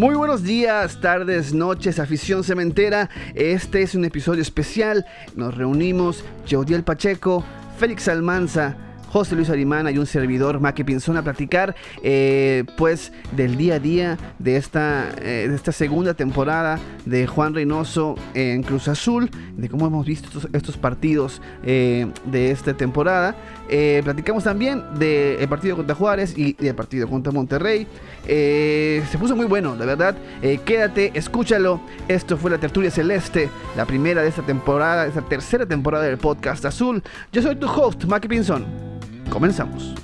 Muy buenos días, tardes, noches, afición cementera. Este es un episodio especial. Nos reunimos Jodiel Pacheco, Félix Almanza, José Luis Arimana y un servidor, Maki Pinzón, a platicar eh, pues del día a día de esta, eh, de esta segunda temporada de Juan Reynoso en Cruz Azul, de cómo hemos visto estos, partidos eh, de esta temporada. platicamos también del partido contra Juárez y del partido contra Monterrey. se puso muy bueno, la verdad. quédate, escúchalo. Esto fue la Tertulia Celeste, la primera de esta temporada, esta tercera temporada del podcast Azul. Yo soy tu host, Maki Pinzón. Comenzamos.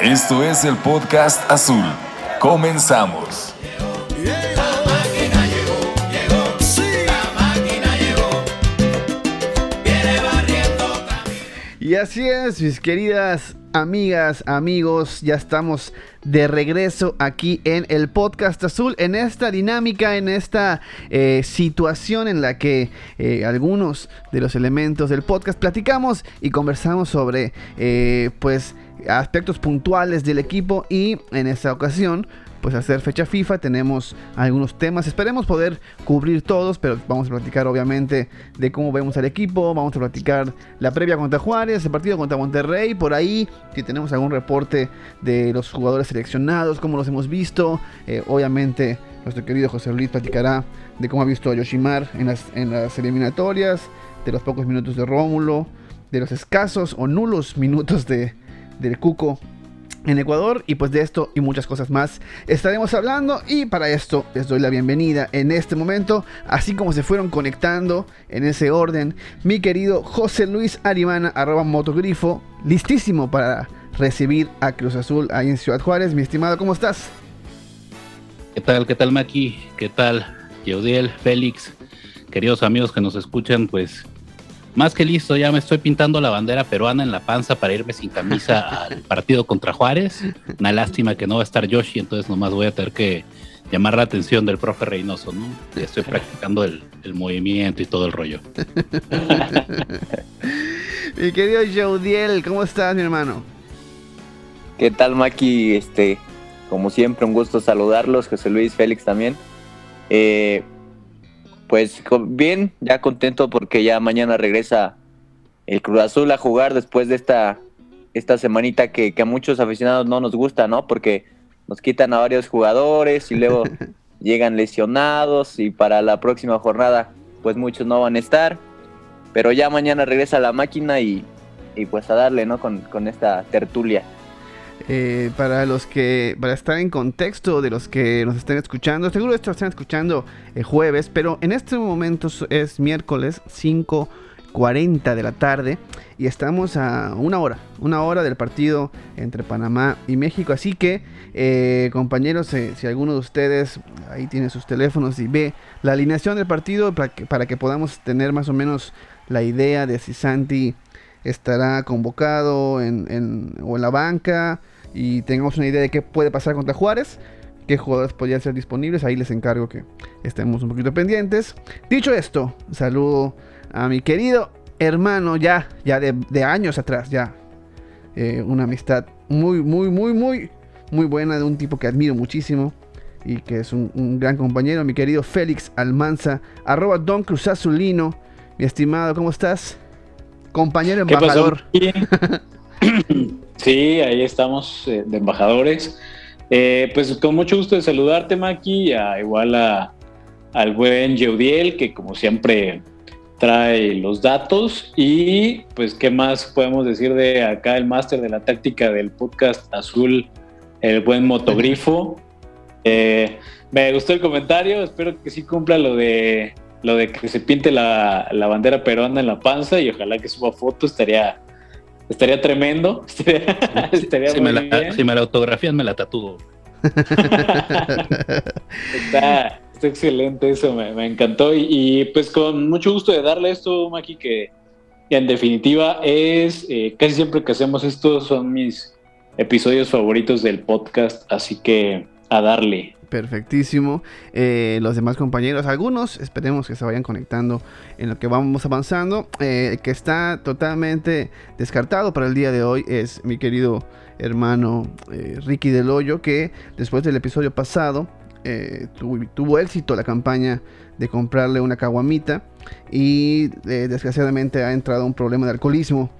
Esto es el podcast azul. Comenzamos. Y así es, mis queridas amigas, amigos, ya estamos de regreso aquí en el podcast azul, en esta dinámica, en esta eh, situación en la que eh, algunos de los elementos del podcast platicamos y conversamos sobre, eh, pues, aspectos puntuales del equipo y en esta ocasión pues hacer fecha FIFA, tenemos algunos temas, esperemos poder cubrir todos, pero vamos a platicar obviamente de cómo vemos al equipo, vamos a platicar la previa contra Juárez, el partido contra Monterrey, por ahí, si tenemos algún reporte de los jugadores seleccionados, cómo los hemos visto, eh, obviamente nuestro querido José Luis platicará de cómo ha visto a Yoshimar en las, en las eliminatorias, de los pocos minutos de Rómulo, de los escasos o nulos minutos de, del Cuco en Ecuador y pues de esto y muchas cosas más estaremos hablando y para esto les doy la bienvenida en este momento así como se fueron conectando en ese orden mi querido José Luis Arimana arroba motogrifo listísimo para recibir a Cruz Azul ahí en Ciudad Juárez mi estimado ¿cómo estás? ¿Qué tal? ¿Qué tal Maki? ¿Qué tal Yeudiel? Félix? Queridos amigos que nos escuchan pues más que listo, ya me estoy pintando la bandera peruana en la panza para irme sin camisa al partido contra Juárez. Una lástima que no va a estar Yoshi, entonces nomás voy a tener que llamar la atención del profe Reynoso, ¿no? Estoy practicando el, movimiento y todo el rollo. mi querido Jodiel, ¿cómo estás, mi hermano? ¿Qué tal, Maki? Este, como siempre, un gusto saludarlos, José Luis, Félix también. Eh, pues bien, ya contento porque ya mañana regresa el Cruz Azul a jugar después de esta, esta semanita que, a muchos aficionados no nos gusta, ¿no? Porque nos quitan a varios jugadores y luego llegan lesionados y para la próxima jornada pues muchos no van a estar. Pero ya mañana regresa la máquina y, pues a darle, ¿no? Con, con esta tertulia. Eh, para los que, para estar en contexto de los que nos estén escuchando, seguro esto están escuchando el jueves, pero en este momento es miércoles 5.40 de la tarde y estamos a una hora, una hora del partido entre Panamá y México. Así que, eh, compañeros, eh, si alguno de ustedes ahí tiene sus teléfonos y ve la alineación del partido para que, para que podamos tener más o menos la idea de si Santi estará convocado en, o en la banca y tengamos una idea de qué puede pasar contra Juárez, qué jugadores podrían ser disponibles, ahí les encargo que estemos un poquito pendientes. Dicho esto, saludo a mi querido hermano ya, ya de, años atrás, ya. Eh, una amistad muy, muy, muy, muy, muy buena de un tipo que admiro muchísimo y que es un, gran compañero, mi querido Félix Almanza, arroba Don Cruzazulino. Mi estimado, ¿cómo estás? Compañero embajador. Sí, ahí estamos eh, de embajadores. Eh, pues con mucho gusto de saludarte, Maki, a, igual a, al buen Yeudiel, que como siempre trae los datos. Y pues, ¿qué más podemos decir de acá el máster de la táctica del podcast azul, el buen motogrifo? Eh, me gustó el comentario, espero que sí cumpla lo de lo de que se pinte la, la bandera peruana en la panza y ojalá que suba foto, estaría Estaría tremendo. Estaría, si, me la, si, me la, autografían, me la tatúo. está, excelente eso, me, encantó. Y, pues con mucho gusto de darle esto, Maki, que, en definitiva es, eh, casi siempre que hacemos esto son mis, episodios favoritos del podcast, así que a darle. Perfectísimo. Eh, los demás compañeros, algunos, esperemos que se vayan conectando en lo que vamos avanzando. Eh, que está totalmente descartado para el día de hoy es mi querido hermano eh, Ricky Del Hoyo, que después del episodio pasado tuvo, tuvo, éxito la campaña de comprarle una caguamita y desgraciadamente ha entrado un problema de alcoholismo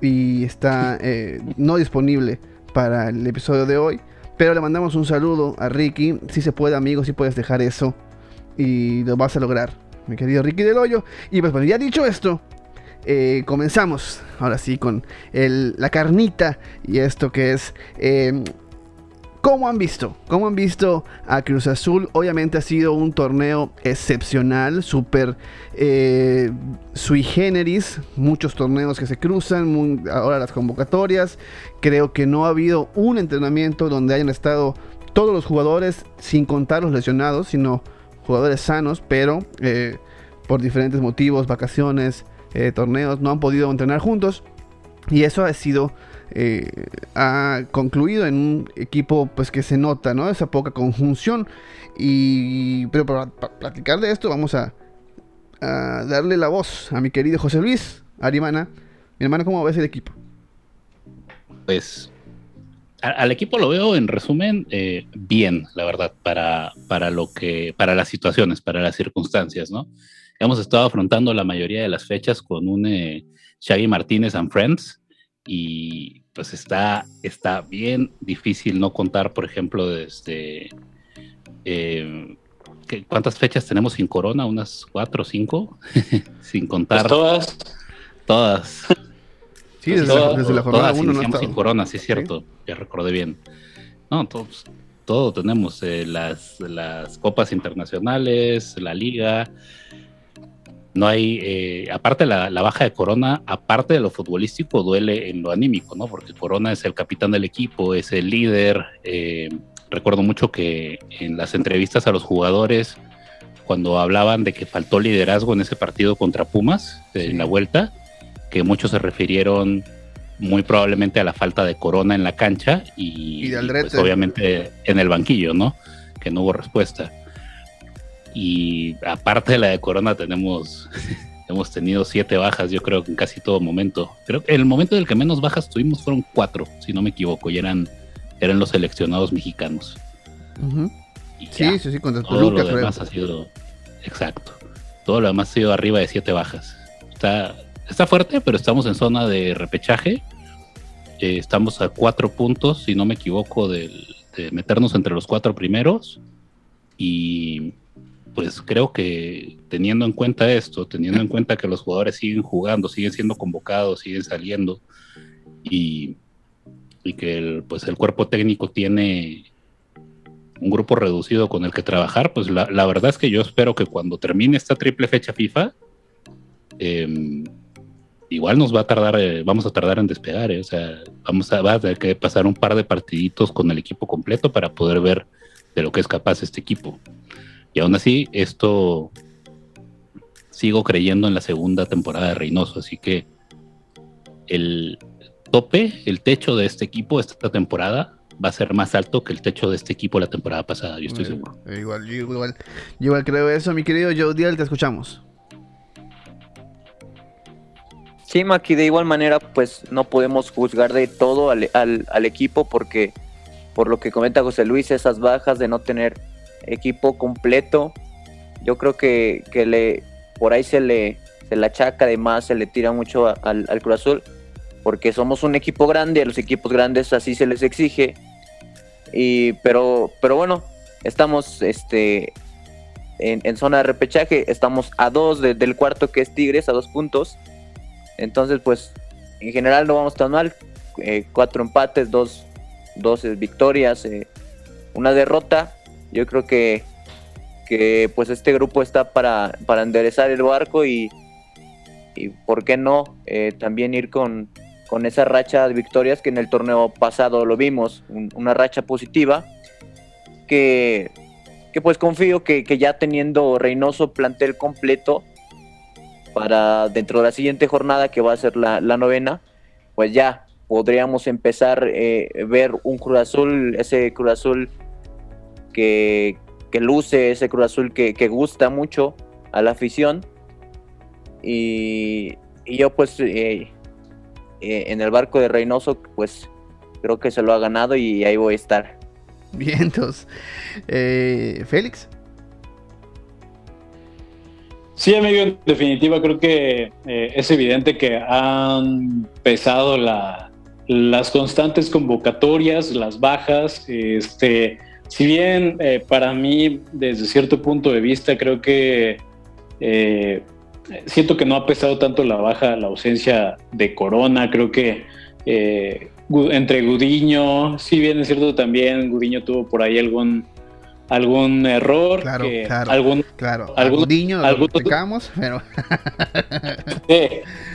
y está no disponible para el episodio de hoy. Pero le mandamos un saludo a Ricky. Si se puede, amigo, si puedes dejar eso. Y lo vas a lograr, mi querido Ricky del Hoyo. Y pues bueno, ya dicho esto, eh, comenzamos ahora sí con la carnita y esto que es eh, ¿Cómo han visto? ¿Cómo han visto a Cruz Azul? Obviamente ha sido un torneo excepcional, súper eh, sui generis, muchos torneos que se cruzan, ahora las convocatorias. Creo que no ha habido un entrenamiento donde hayan estado todos los jugadores, sin contar los lesionados, sino jugadores sanos, pero eh, por diferentes motivos, vacaciones, eh, torneos, no han podido entrenar juntos. Y eso ha sido eh, ha concluido en un equipo pues que se nota, ¿no? Esa poca conjunción. Y, pero para, platicar de esto vamos a, darle la voz a mi querido José Luis Arimana. Mi hermano, ¿cómo ves el equipo? Pues al equipo lo veo en resumen eh, bien, la verdad, para, para lo que, para las situaciones, para las circunstancias, ¿no? Hemos estado afrontando la mayoría de las fechas con un eh, Shaggy Martínez and Friends, y pues está, está bien difícil no contar, por ejemplo, desde... Eh, ¿Cuántas fechas tenemos sin corona? ¿Unas cuatro o cinco? sin contar. Pues todas. Todas. Sí, desde, la, jornada todas uno sin corona, sí es cierto, ya recordé bien. No, todos, todo tenemos, eh, las, las copas internacionales, la liga, no hay, eh, aparte la, la, baja de Corona, aparte de lo futbolístico, duele en lo anímico, ¿no? Porque Corona es el capitán del equipo, es el líder. Eh, recuerdo mucho que en las entrevistas a los jugadores, cuando hablaban de que faltó liderazgo en ese partido contra Pumas, en la vuelta, que muchos se refirieron muy probablemente a la falta de Corona en la cancha y, pues, obviamente en el banquillo, ¿no? Que no hubo respuesta. Y aparte de la de Corona tenemos, hemos tenido siete bajas, yo creo que en casi todo momento. Creo que el momento del que menos bajas tuvimos fueron cuatro, si no me equivoco, y eran, eran los seleccionados mexicanos. sí, sí, sí, contra todo lo demás ha sido, exacto, todo lo demás ha sido arriba de siete bajas. Está, está fuerte, pero estamos en zona de repechaje. Eh, estamos a cuatro puntos, si no me equivoco, de meternos entre los cuatro primeros. Y pues creo que teniendo en cuenta esto, teniendo en cuenta que los jugadores siguen jugando, siguen siendo convocados, siguen saliendo y, que el, pues el cuerpo técnico tiene un grupo reducido con el que trabajar, pues la, verdad es que yo espero que cuando termine esta triple fecha FIFA, em, igual nos va a tardar, eh, vamos a tardar en despegar, eh, o sea, vamos a, va a tener que pasar un par de partiditos con el equipo completo para poder ver de lo que es capaz este equipo. Y aún así, esto sigo creyendo en la segunda temporada de Reynoso, así que el tope, el techo de este equipo esta temporada va a ser más alto que el techo de este equipo la temporada pasada, yo estoy seguro. Igual, yo igual, igual creo eso, mi querido Joe Dial, te escuchamos. Sí, Maki, de igual manera, pues no podemos juzgar de todo al, al equipo porque, por lo que comenta José Luis, esas bajas de no tener equipo completo. Yo creo que, le por ahí se le, se le achaca, además se le tira mucho al, al Cruz Azul, porque somos un equipo grande, a los equipos grandes así se les exige. Y, pero, pero bueno, estamos este, en, zona de repechaje, estamos a dos del cuarto que es Tigres, a dos puntos. Entonces, pues, en general no vamos tan mal. Eh, cuatro empates, dos, dos victorias, eh, una derrota. Yo creo que, que pues este grupo está para, para enderezar el barco y, y por qué no eh, también ir con, con esa racha de victorias que en el torneo pasado lo vimos, una racha positiva que, que pues confío que, que, ya teniendo Reynoso plantel completo para dentro de la siguiente jornada que va a ser la, la novena, pues ya podríamos empezar a eh, ver un Cruz Azul, ese Cruz Azul que, luce, ese Cruz Azul que, gusta mucho a la afición. Y, yo pues eh, eh, en el barco de Reynoso pues creo que se lo ha ganado y ahí voy a estar. Bien, entonces, Félix. Sí, amigo, en definitiva creo que es evidente que han pesado la, las constantes convocatorias, las bajas, este, si bien eh, para mí desde cierto punto de vista creo que eh, siento que no ha pesado tanto la baja, la ausencia de Corona, creo que eh, entre Gudiño, si bien es cierto también Gudiño tuvo por ahí algún algún error. Claro, claro. Algún, claro. Algún, pero.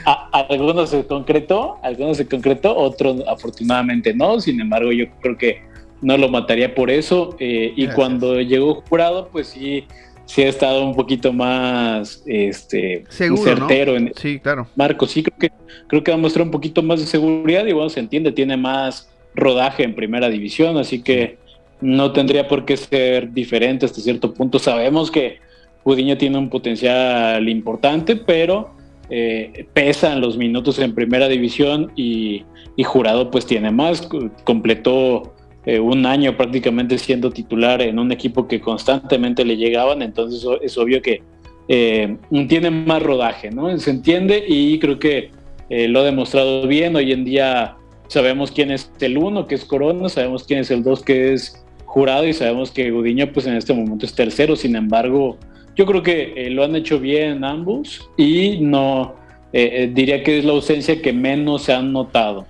algunos se concretó, algunos se concretó, otros afortunadamente no. Sin embargo, yo creo que no lo mataría por eso. Eh, y cuando llegó jurado, pues sí, sí ha estado un poquito más este certero en sí, claro. Marcos, sí creo que creo que ha mostrado un poquito más de seguridad y bueno, se entiende, tiene más rodaje en primera división, así que no tendría por qué ser diferente hasta cierto punto. Sabemos que Pudiño tiene un potencial importante, pero eh, pesan los minutos en primera división y, Jurado pues tiene más, completó eh, un año prácticamente siendo titular en un equipo que constantemente le llegaban, entonces es obvio que eh, tiene más rodaje, ¿no? Se entiende y creo que lo ha demostrado bien, hoy en día sabemos quién es el uno, que es Corona, sabemos quién es el dos, que es jurado y sabemos que Gudiño pues en este momento es tercero, sin embargo yo creo que eh, lo han hecho bien ambos y no eh, eh, diría que es la ausencia que menos se han notado.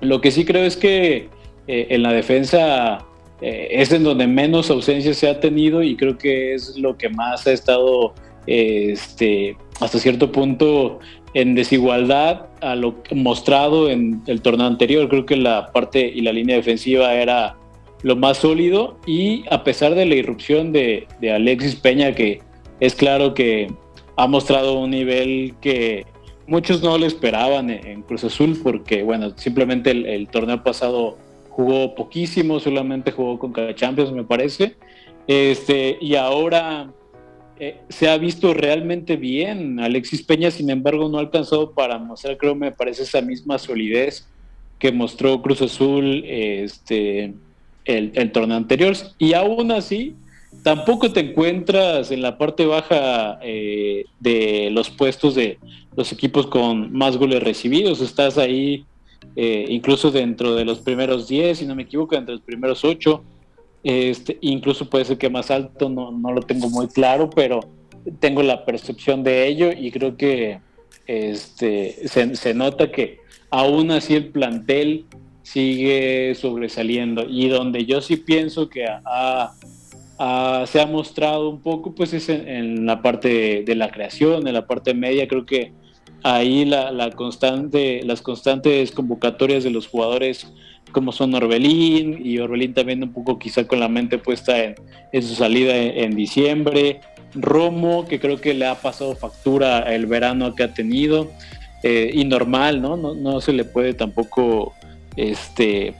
Lo que sí creo es que en la defensa es en donde menos ausencia se ha tenido y creo que es lo que más ha estado este, hasta cierto punto en desigualdad a lo mostrado en el torneo anterior. Creo que la parte y la línea defensiva era lo más sólido y a pesar de la irrupción de, Alexis Peña, que es claro que ha mostrado un nivel que muchos no le esperaban en, Cruz Azul, porque bueno, simplemente el, torneo pasado jugó poquísimo, solamente jugó con cada Champions, me parece. Este, y ahora eh, se ha visto realmente bien. Alexis Peña, sin embargo, no ha alcanzado para mostrar, creo, me parece, esa misma solidez que mostró Cruz Azul este, el, torneo anterior. Y aún así, tampoco te encuentras en la parte baja eh, de los puestos de los equipos con más goles recibidos. Estás ahí eh, incluso dentro de los primeros 10, si no me equivoco, entre los primeros 8. Este, incluso puede ser que más alto, no, no, lo tengo muy claro, pero tengo la percepción de ello y creo que este, se, se nota que aún así el plantel sigue sobresaliendo. Y donde yo sí pienso que se ha mostrado un poco, pues es en, la parte de, la creación, en la parte media, creo que ahí la, constante, las constantes convocatorias de los jugadores como son Orbelín y Orbelín también un poco quizá con la mente puesta en, su salida en, diciembre, Romo que creo que le ha pasado factura el verano que ha tenido eh, y normal, ¿no? ¿no? No se le puede tampoco este,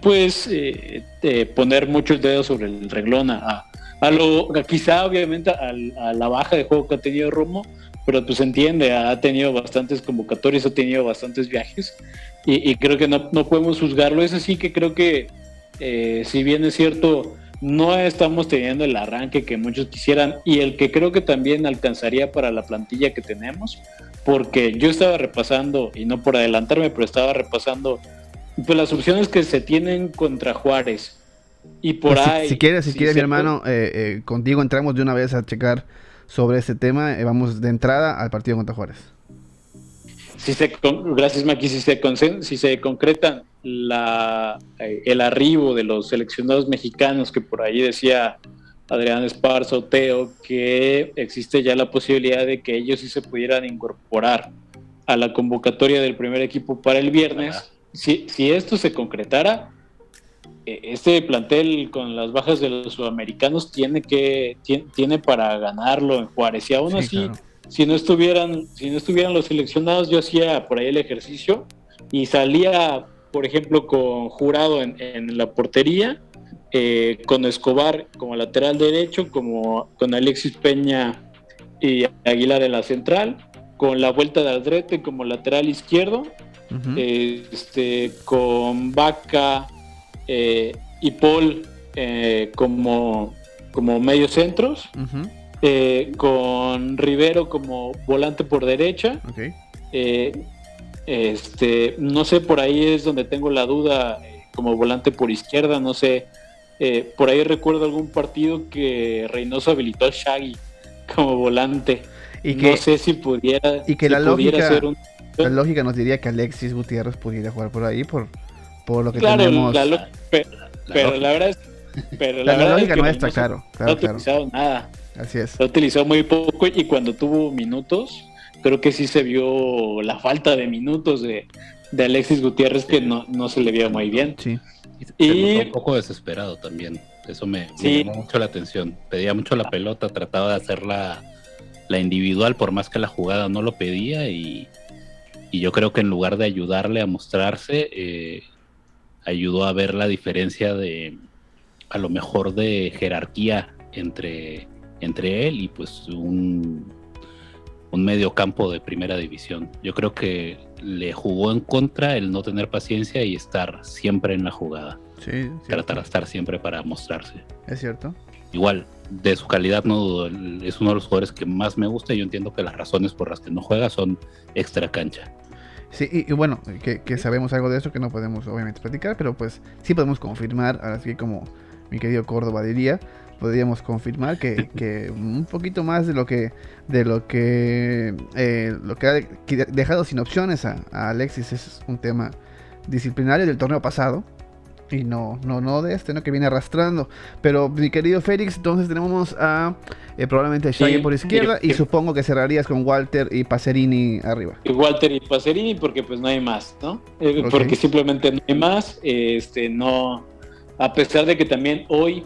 pues eh, poner mucho el dedo sobre el reglón a, a lo, quizá obviamente a, la baja de juego que ha tenido Romo, pero pues entiende, ha tenido bastantes convocatorias, ha tenido bastantes viajes y, creo que no, podemos juzgarlo. Es así que creo que eh, si bien es cierto, no estamos teniendo el arranque que muchos quisieran y el que creo que también alcanzaría para la plantilla que tenemos, porque yo estaba repasando, y no por adelantarme, pero estaba repasando pues las opciones que se tienen contra Juárez. Y por pues ahí. Si, quieres, si, quieres, mi hermano, eh, eh, contigo entramos de una vez a checar sobre este tema. Eh, vamos de entrada al partido contra Juárez. Si se, gracias, Maki. Si se, si se concreta la, el arribo de los seleccionados mexicanos, que por ahí decía Adrián Esparzo, Teo, que existe ya la posibilidad de que ellos sí se pudieran incorporar a la convocatoria del primer equipo para el viernes si, si esto se concretara, este plantel con las bajas de los sudamericanos tiene que tiene, para ganarlo en Juárez. Y aún así si no estuvieran si no estuvieran los seleccionados yo hacía por ahí el ejercicio y salía, por ejemplo, con Jurado en, la portería, eh, con Escobar como lateral derecho, como con Alexis Peña y Aguilar en la central, con la vuelta de Aldrete como lateral izquierdo, este, con Vaca eh, y Paul eh, como, como medio centros, eh, con Rivero como volante por derecha. este, no sé, por ahí es donde tengo la duda como volante por izquierda, no sé. por ahí recuerdo algún partido que Reynoso habilitó al Shaggy como volante. Y que, no sé si pudiera, y que la lógica, la lógica nos diría que Alexis Gutiérrez pudiera jugar por ahí por, por lo que tenemos. pero, la verdad es pero la, lógica no está claro, no ha utilizado nada. Así es. Lo utilizó muy poco y cuando tuvo minutos, creo que sí se vio la falta de minutos de, de Alexis Gutiérrez que no, no se le vio muy bien. Sí. Y, un poco desesperado también. Eso me, llamó mucho la atención. Pedía mucho la pelota, trataba de hacerla la individual, por más que la jugada no lo pedía, y, yo creo que en lugar de ayudarle a mostrarse, eh, ayudó a ver la diferencia de, a lo mejor, de jerarquía entre, entre él y pues un, un medio campo de primera división. Yo creo que le jugó en contra el no tener paciencia y estar siempre en la jugada. Sí, Tratar de estar siempre para mostrarse. Es cierto igual, de su calidad no dudo, es uno de los jugadores que más me gusta y yo entiendo que las razones por las que no juega son extra cancha. Sí, y, bueno, que, sabemos algo de eso que no podemos obviamente platicar, pero pues sí podemos confirmar, así como mi querido Córdoba diría, podríamos confirmar que, un poquito más de lo que de lo que eh, lo que ha dejado sin opciones a Alexis es un tema disciplinario del torneo pasado y no, no, no de este, ¿no? Que viene arrastrando. Pero mi querido Félix, entonces tenemos a eh, probablemente a por izquierda y, supongo que cerrarías con Walter y Pacerini arriba. Walter y Pacerini porque pues no hay más, ¿no? Eh, porque simplemente no hay más. este, no, a pesar de que también hoy,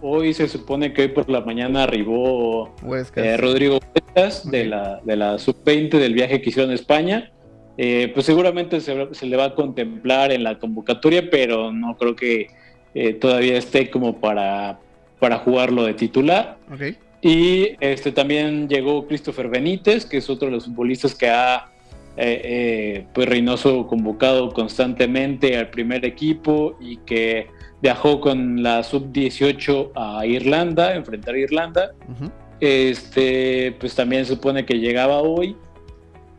hoy se supone que hoy por la mañana arribó eh, Rodrigo Huescas de la, de la sub-20 del viaje que hicieron a España. Eh, pues seguramente se, le va a contemplar en la convocatoria, pero no creo que eh, todavía esté como para, para jugarlo de titular. Y este también llegó Christopher Benítez, que es otro de los futbolistas que ha eh, pues Reynoso convocado constantemente al primer equipo y que viajó con la sub-18 a Irlanda, enfrentar a Irlanda. Este, pues también supone que llegaba hoy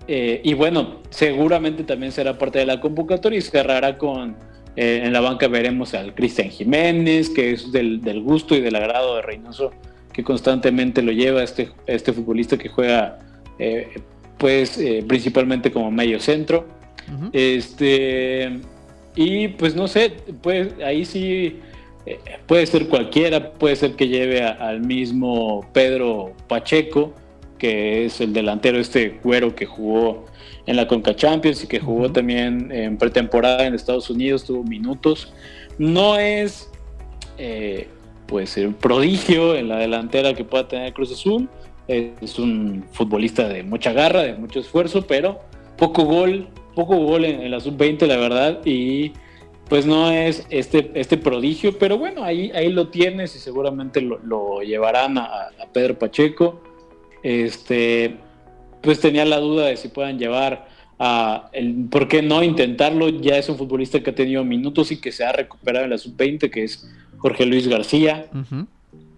eh, y bueno, seguramente también será parte de la convocatoria y cerrará con, eh, en la banca veremos al Cristian Jiménez, que es del, gusto y del agrado de Reynoso, que constantemente lo lleva este, este futbolista que juega eh, pues principalmente como medio centro. Este y pues no sé, pues ahí sí puede ser cualquiera, puede ser que lleve al mismo Pedro Pacheco, que es el delantero este güero que jugó en la Conca Champions y que jugó también en pretemporada en Estados Unidos, tuvo minutos. No es eh, pues un prodigio en la delantera que pueda tener Cruz Azul. Es un futbolista de mucha garra, de mucho esfuerzo, pero poco gol, poco gol en, la sub-20, la verdad, y pues no es este, este prodigio, pero bueno, ahí, ahí lo tienes y seguramente lo, llevarán a, a Pedro Pacheco este, pues tenía la duda de si puedan llevar a, el, ¿por qué no intentarlo? Ya es un futbolista que ha tenido minutos y que se ha recuperado en la sub-20, que es Jorge Luis García,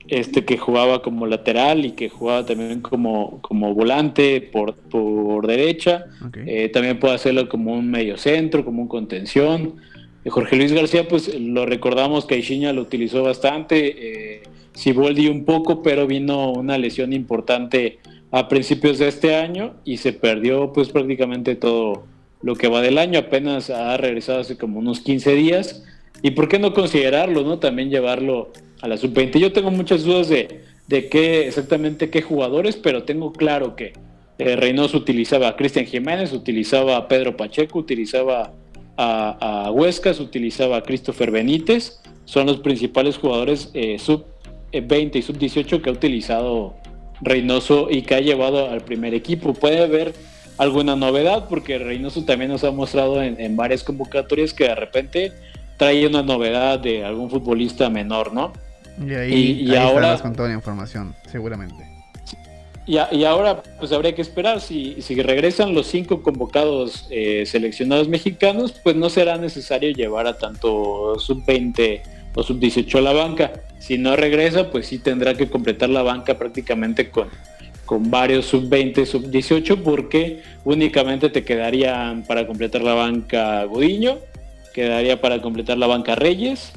este que jugaba como lateral y que jugaba también como, como volante por, por derecha. Eh, también puede hacerlo como un medio centro, como un contención. Jorge Luis García, pues lo recordamos que Aishiña lo utilizó bastante. Eh, Siboldi un poco, pero vino una lesión importante a principios de este año y se perdió pues prácticamente todo lo que va del año, apenas ha regresado hace como unos 15 días. ¿Y por qué no considerarlo, no? También llevarlo a la sub-20. Yo tengo muchas dudas de, de qué exactamente qué jugadores, pero tengo claro que eh, utilizaba a Cristian Jiménez, utilizaba a Pedro Pacheco, utilizaba a, a Huescas, utilizaba a Christopher Benítez. Son los principales jugadores eh, sub 20 y sub-18 que ha utilizado Reynoso y que ha llevado al primer equipo. Puede haber alguna novedad, porque Reynoso también nos ha mostrado en, varias convocatorias que de repente trae una novedad de algún futbolista menor, ¿no? Y ahí, y, ahora con toda la información, seguramente. Y, y, ahora, pues habría que esperar. Si, si regresan los cinco convocados eh, seleccionados mexicanos, pues no será necesario llevar a tanto sub-20 o sub-18 a la banca. Si no regresa, pues sí tendrá que completar la banca prácticamente con, con varios sub-20, sub-18, porque únicamente te quedarían para completar la banca Gudiño, quedaría para completar la banca Reyes,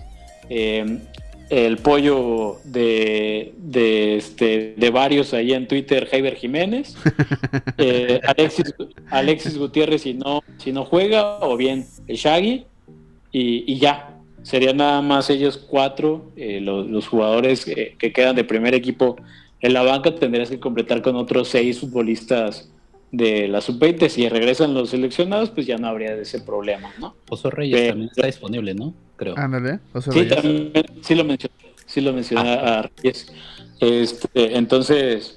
eh, el pollo de, este, de varios ahí en Twitter, Jaiber Jiménez, eh, Alexis, Gutiérrez si no, si no juega, o bien el Shaggy, y, ya. Serían nada más ellos cuatro, eh, los, jugadores que quedan de primer equipo en la banca tendrías que completar con otros seis futbolistas de la sub-20. Si regresan los seleccionados, pues ya no habría ese problema, ¿no? Oso Reyes también está disponible, ¿no? Creo. Ándale, sí, También, sí lo mencioné, sí lo mencioné ah. a Reyes. Este, entonces,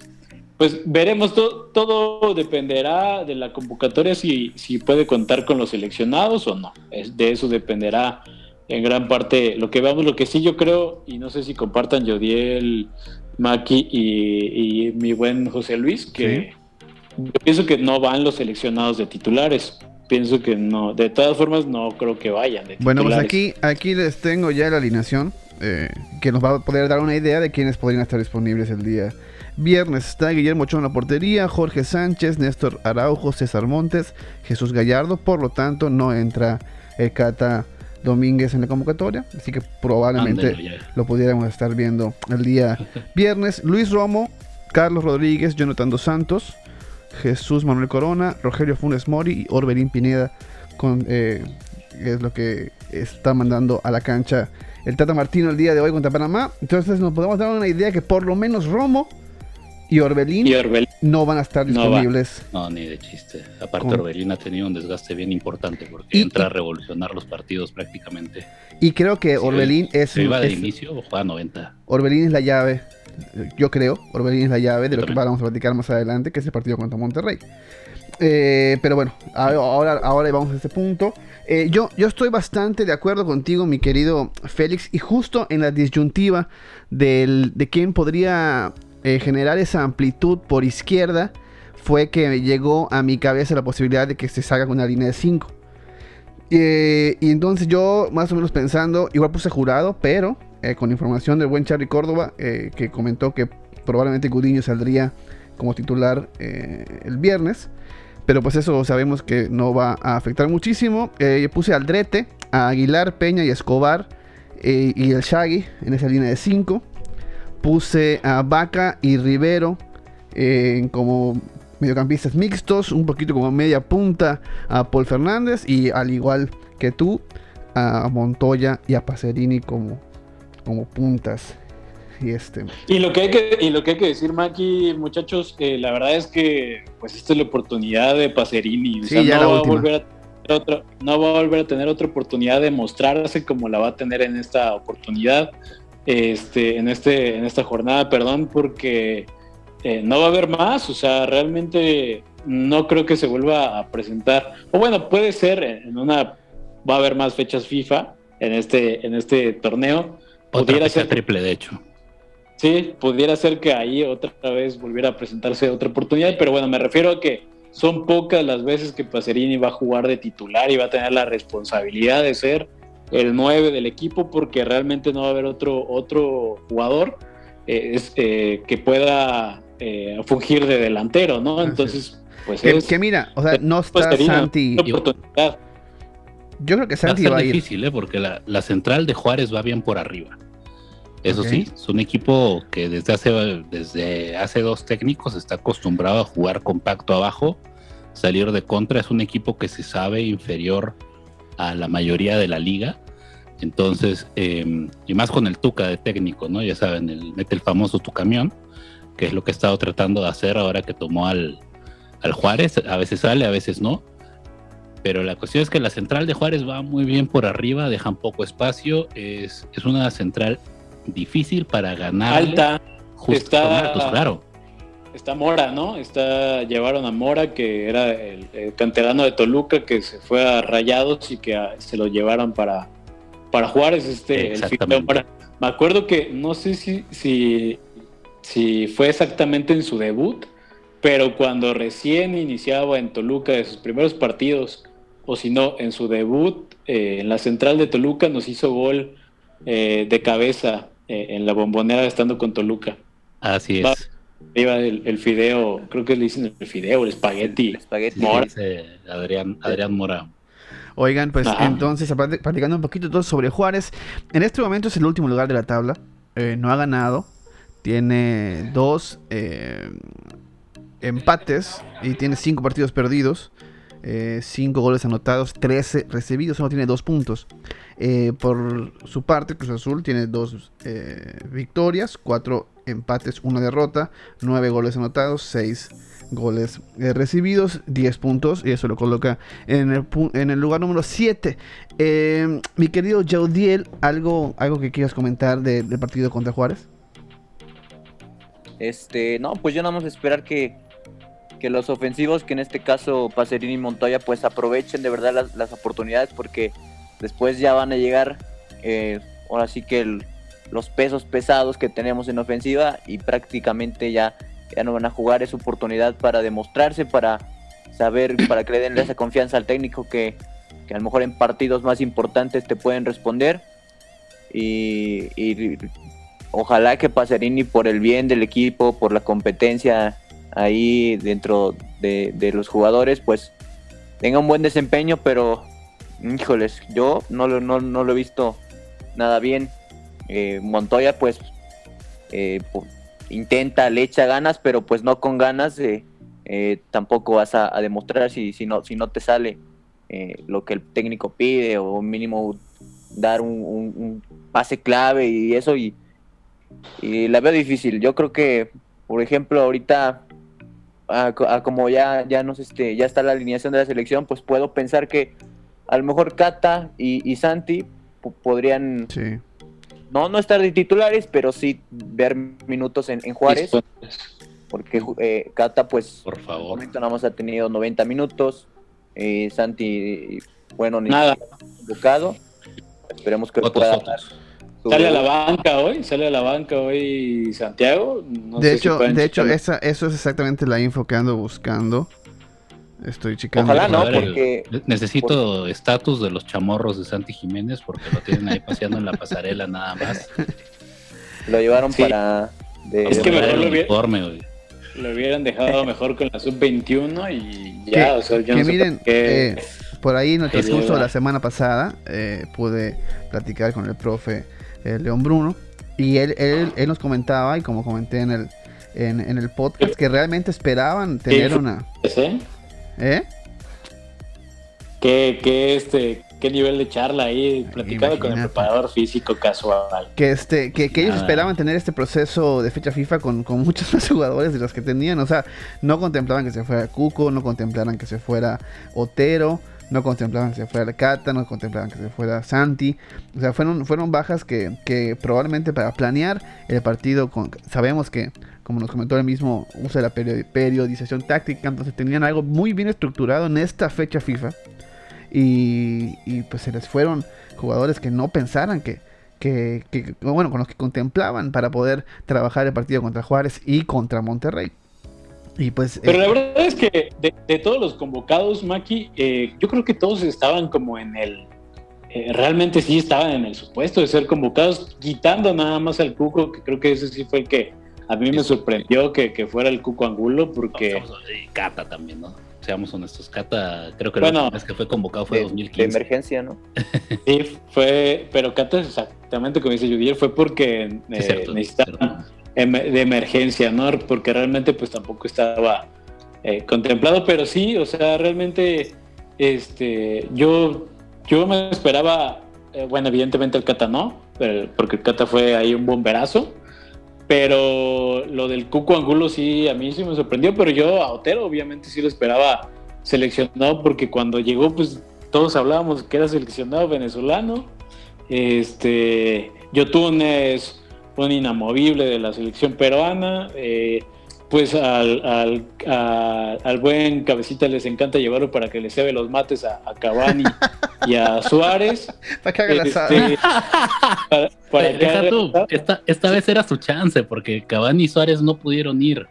pues veremos, todo, todo dependerá de la convocatoria, si, si puede contar con los seleccionados o no. Es, de eso dependerá en gran parte lo que veamos. Lo que sí yo creo, y no sé si compartan Jodiel Maki y, mi buen José Luis, que yo pienso que no van los seleccionados de titulares. Pienso que no, de todas formas no creo que vayan. bueno, pues aquí, aquí les tengo ya la alineación eh, que nos va a poder dar una idea de quiénes podrían estar disponibles el día viernes. Está Guillermo Ochoa en la portería, Jorge Sánchez, Néstor Araujo, César Montes, Jesús Gallardo. Por lo tanto, no entra el Cata Domínguez en la convocatoria, así que probablemente lo pudiéramos estar viendo el día viernes. Luis Romo, Carlos Rodríguez, Jonathan Dos Santos, Jesús Manuel Corona, Rogelio Funes Mori y Orbelín Pineda con, eh, es lo que está mandando a la cancha el Tata Martino el día de hoy contra Panamá. Entonces nos podemos dar una idea que por lo menos Romo y Orbelín, no van a estar disponibles. No, ni de chiste. Aparte, Orbelín ha tenido un desgaste bien importante porque entra a revolucionar los partidos prácticamente. Y creo que Orbelín es. ¿Se iba de inicio o juega 90? Orbelín es la llave. Yo creo. Orbelín es la llave de lo que vamos a platicar más adelante, que es el partido contra Monterrey. Eh, pero bueno, ahora, ahora vamos a este punto. Eh, yo, yo estoy bastante de acuerdo contigo, mi querido Félix, y justo en la disyuntiva del, de quién podría eh, generar esa amplitud por izquierda fue que llegó a mi cabeza la posibilidad de que se salga con una línea de 5. Eh, y entonces yo, más o menos pensando, igual puse jurado, pero eh, con información del buen Charlie Córdoba, que comentó que probablemente Gudiño saldría como titular el viernes. Pero pues eso sabemos que no va a afectar muchísimo. puse Aldrete, a Aguilar, Peña y Escobar y el Shaggy en esa línea de 5 puse a Vaca y Rivero eh, como mediocampistas mixtos, un poquito como media punta a Paul Fernández y al igual que tú a Montoya y a Pacerini como, como puntas. Y, este. y lo que hay que y lo que hay que decir Maki muchachos eh, la verdad es que pues esta es la oportunidad de Pacerini no va a volver a no va a volver a tener otra oportunidad de mostrarse como la va a tener en esta oportunidad este, en, este, en esta jornada, perdón, porque eh, no va a haber más, o sea, realmente no creo que se vuelva a presentar, o bueno, puede ser en una, va a haber más fechas FIFA en este, en este torneo. pudiera ser triple, de hecho. Sí, pudiera ser que ahí otra vez volviera a presentarse otra oportunidad, pero bueno, me refiero a que son pocas las veces que Pacerini va a jugar de titular y va a tener la responsabilidad de ser el 9 del equipo porque realmente no va a haber otro, otro jugador eh, eh, que pueda eh, fungir de delantero, ¿no? Entonces, pues que, que mira, o sea, no está Santi. Yo creo que Santi va a, ser difícil, ¿eh? porque la, la, central de Juárez va bien por arriba. Eso sí, es un equipo que desde hace, desde hace dos técnicos está acostumbrado a jugar compacto abajo, salir de contra. Es un equipo que se sabe inferior a la mayoría de la liga. Entonces, em, y más con el Tuca de técnico, ¿no? Ya saben, el, mete el famoso tu camión, que es lo que he estado tratando de hacer ahora que tomó al, al Juárez. A veces sale, a veces no. Pero la cuestión es que la central de Juárez va muy bien por arriba, dejan poco espacio. Es, es una central difícil para ganar. Alta. Justo está, claro. Está Mora, ¿no? Está, llevaron a Mora, que era el, canterano de Toluca, que se fue a Rayados y que se lo llevaron para, para Juárez, este, el Me acuerdo que, no sé si, si, si fue exactamente en su debut, pero cuando recién iniciaba en Toluca de sus primeros partidos, o si no, en su debut eh, en la central de Toluca nos hizo gol eh, de cabeza eh, en la bombonera estando con Toluca. Así es. Iba el, fideo, creo que le dicen el fideo, el espagueti. El espagueti. Mora. Adrián, Adrián Mora. Oigan, pues entonces, platicando un poquito todo sobre Juárez, en este momento es el último lugar de la tabla, no ha ganado, tiene dos empates y tiene cinco partidos perdidos. 5 eh, goles anotados, 13 recibidos, solo tiene 2 puntos. Eh, por su parte, Cruz Azul tiene 2 eh, victorias, 4 empates, 1 derrota, 9 goles anotados, 6 goles recibidos, 10 puntos, y eso lo coloca en el, en el lugar número 7. mi querido Jaudiel, ¿algo, ¿algo que quieras comentar del partido contra Juárez? Este, no, pues yo nada más esperar que que los ofensivos, que en este caso Pacerini y Montoya, pues aprovechen de verdad las, oportunidades porque después ya van a llegar, eh, ahora sí que los pesos pesados que tenemos en ofensiva y prácticamente ya, ya no van a jugar, es oportunidad para demostrarse, para saber, para que le den esa confianza al técnico que, que a lo mejor en partidos más importantes te pueden responder. Y, ojalá que Pacerini por el bien del equipo, por la competencia ahí dentro de, los jugadores, pues tenga un buen desempeño, pero híjoles, yo no lo, no, lo he visto nada bien. Eh, Montoya pues eh, intenta, le echa ganas, pero pues no con ganas eh, tampoco vas a, demostrar si, si, no, si no te sale lo que el técnico pide o mínimo dar un, pase clave y eso y, la veo difícil. Yo creo que, por ejemplo, ahorita como ya, ya, nos, este, ya está la alineación de la selección, pues puedo pensar que a lo mejor Cata y, Santi podrían no, no estar de titulares, pero sí ver minutos en, Juárez. Porque eh, Cata, pues, por favor, nada más ha tenido 90 minutos. Eh, Santi, bueno, ni nada. Buscado. Esperemos que pueda Sale a la banca hoy, sale a la banca hoy Santiago. de hecho, de hecho esa, eso es exactamente la info que ando buscando. Estoy checando. Ojalá no, porque... Necesito estatus de los chamorros de Santi Jiménez porque lo tienen ahí paseando en la pasarela nada más. Lo llevaron para... es que mejor lo, uniforme, lo, hubieran dejado mejor con la sub-21 y ya, o sea, yo que miren, eh, por ahí en el transcurso de la semana pasada eh, pude platicar con el profe León Bruno, y él, él, él, nos comentaba, y como comenté en el, en, el podcast, que realmente esperaban tener una... ¿Eh? ¿Qué, qué, este, qué nivel de charla ahí platicado con el preparador físico casual. Que este, que, ellos esperaban tener este proceso de fecha FIFA con, con, muchos más jugadores de los que tenían. O sea, no contemplaban que se fuera Cuco, no contemplaban que se fuera Otero no contemplaban que se fuera Cata, no contemplaban que se fuera Santi. O sea, fueron, fueron bajas que, que probablemente para planear el partido, con, sabemos que, como nos comentó el mismo, usa la periodización táctica, entonces tenían algo muy bien estructurado en esta fecha FIFA. Y, y pues se les fueron jugadores que no pensaran que, que, que, bueno, con los que contemplaban para poder trabajar el partido contra Juárez y contra Monterrey. Pues, Pero la eh, verdad es que de, todos los convocados, Maki, eh, yo creo que todos estaban como en el. Eh, realmente sí estaban en el supuesto de ser convocados, quitando nada más al Cuco, que creo que ese sí fue el que a mí me sorprendió que, fuera el Cuco Angulo, porque. Cata también, ¿no? Seamos honestos, Cata, creo que la vez que fue convocado fue en 2015. De emergencia, ¿no? sí, fue. Pero Cata, exactamente como dice Judier, fue porque necesitaban de emergencia, ¿no? Porque realmente pues tampoco estaba eh, contemplado, pero sí, o sea, realmente este, yo, yo me esperaba, eh, bueno, evidentemente el Cata no, porque el Cata fue ahí un bomberazo, pero lo del Cuco Angulo sí, a mí sí me sorprendió, pero yo a Otero obviamente sí lo esperaba seleccionado porque cuando llegó pues todos hablábamos que era seleccionado venezolano, este, Yotunes un inamovible de la selección peruana. Eh, pues al, al, al, buen cabecita les encanta llevarlo para que le cebe los mates a, a Cavani y a Suárez. para que haga este, para, para que tú, esta, esta vez era su chance, porque Cavani y Suárez no pudieron ir.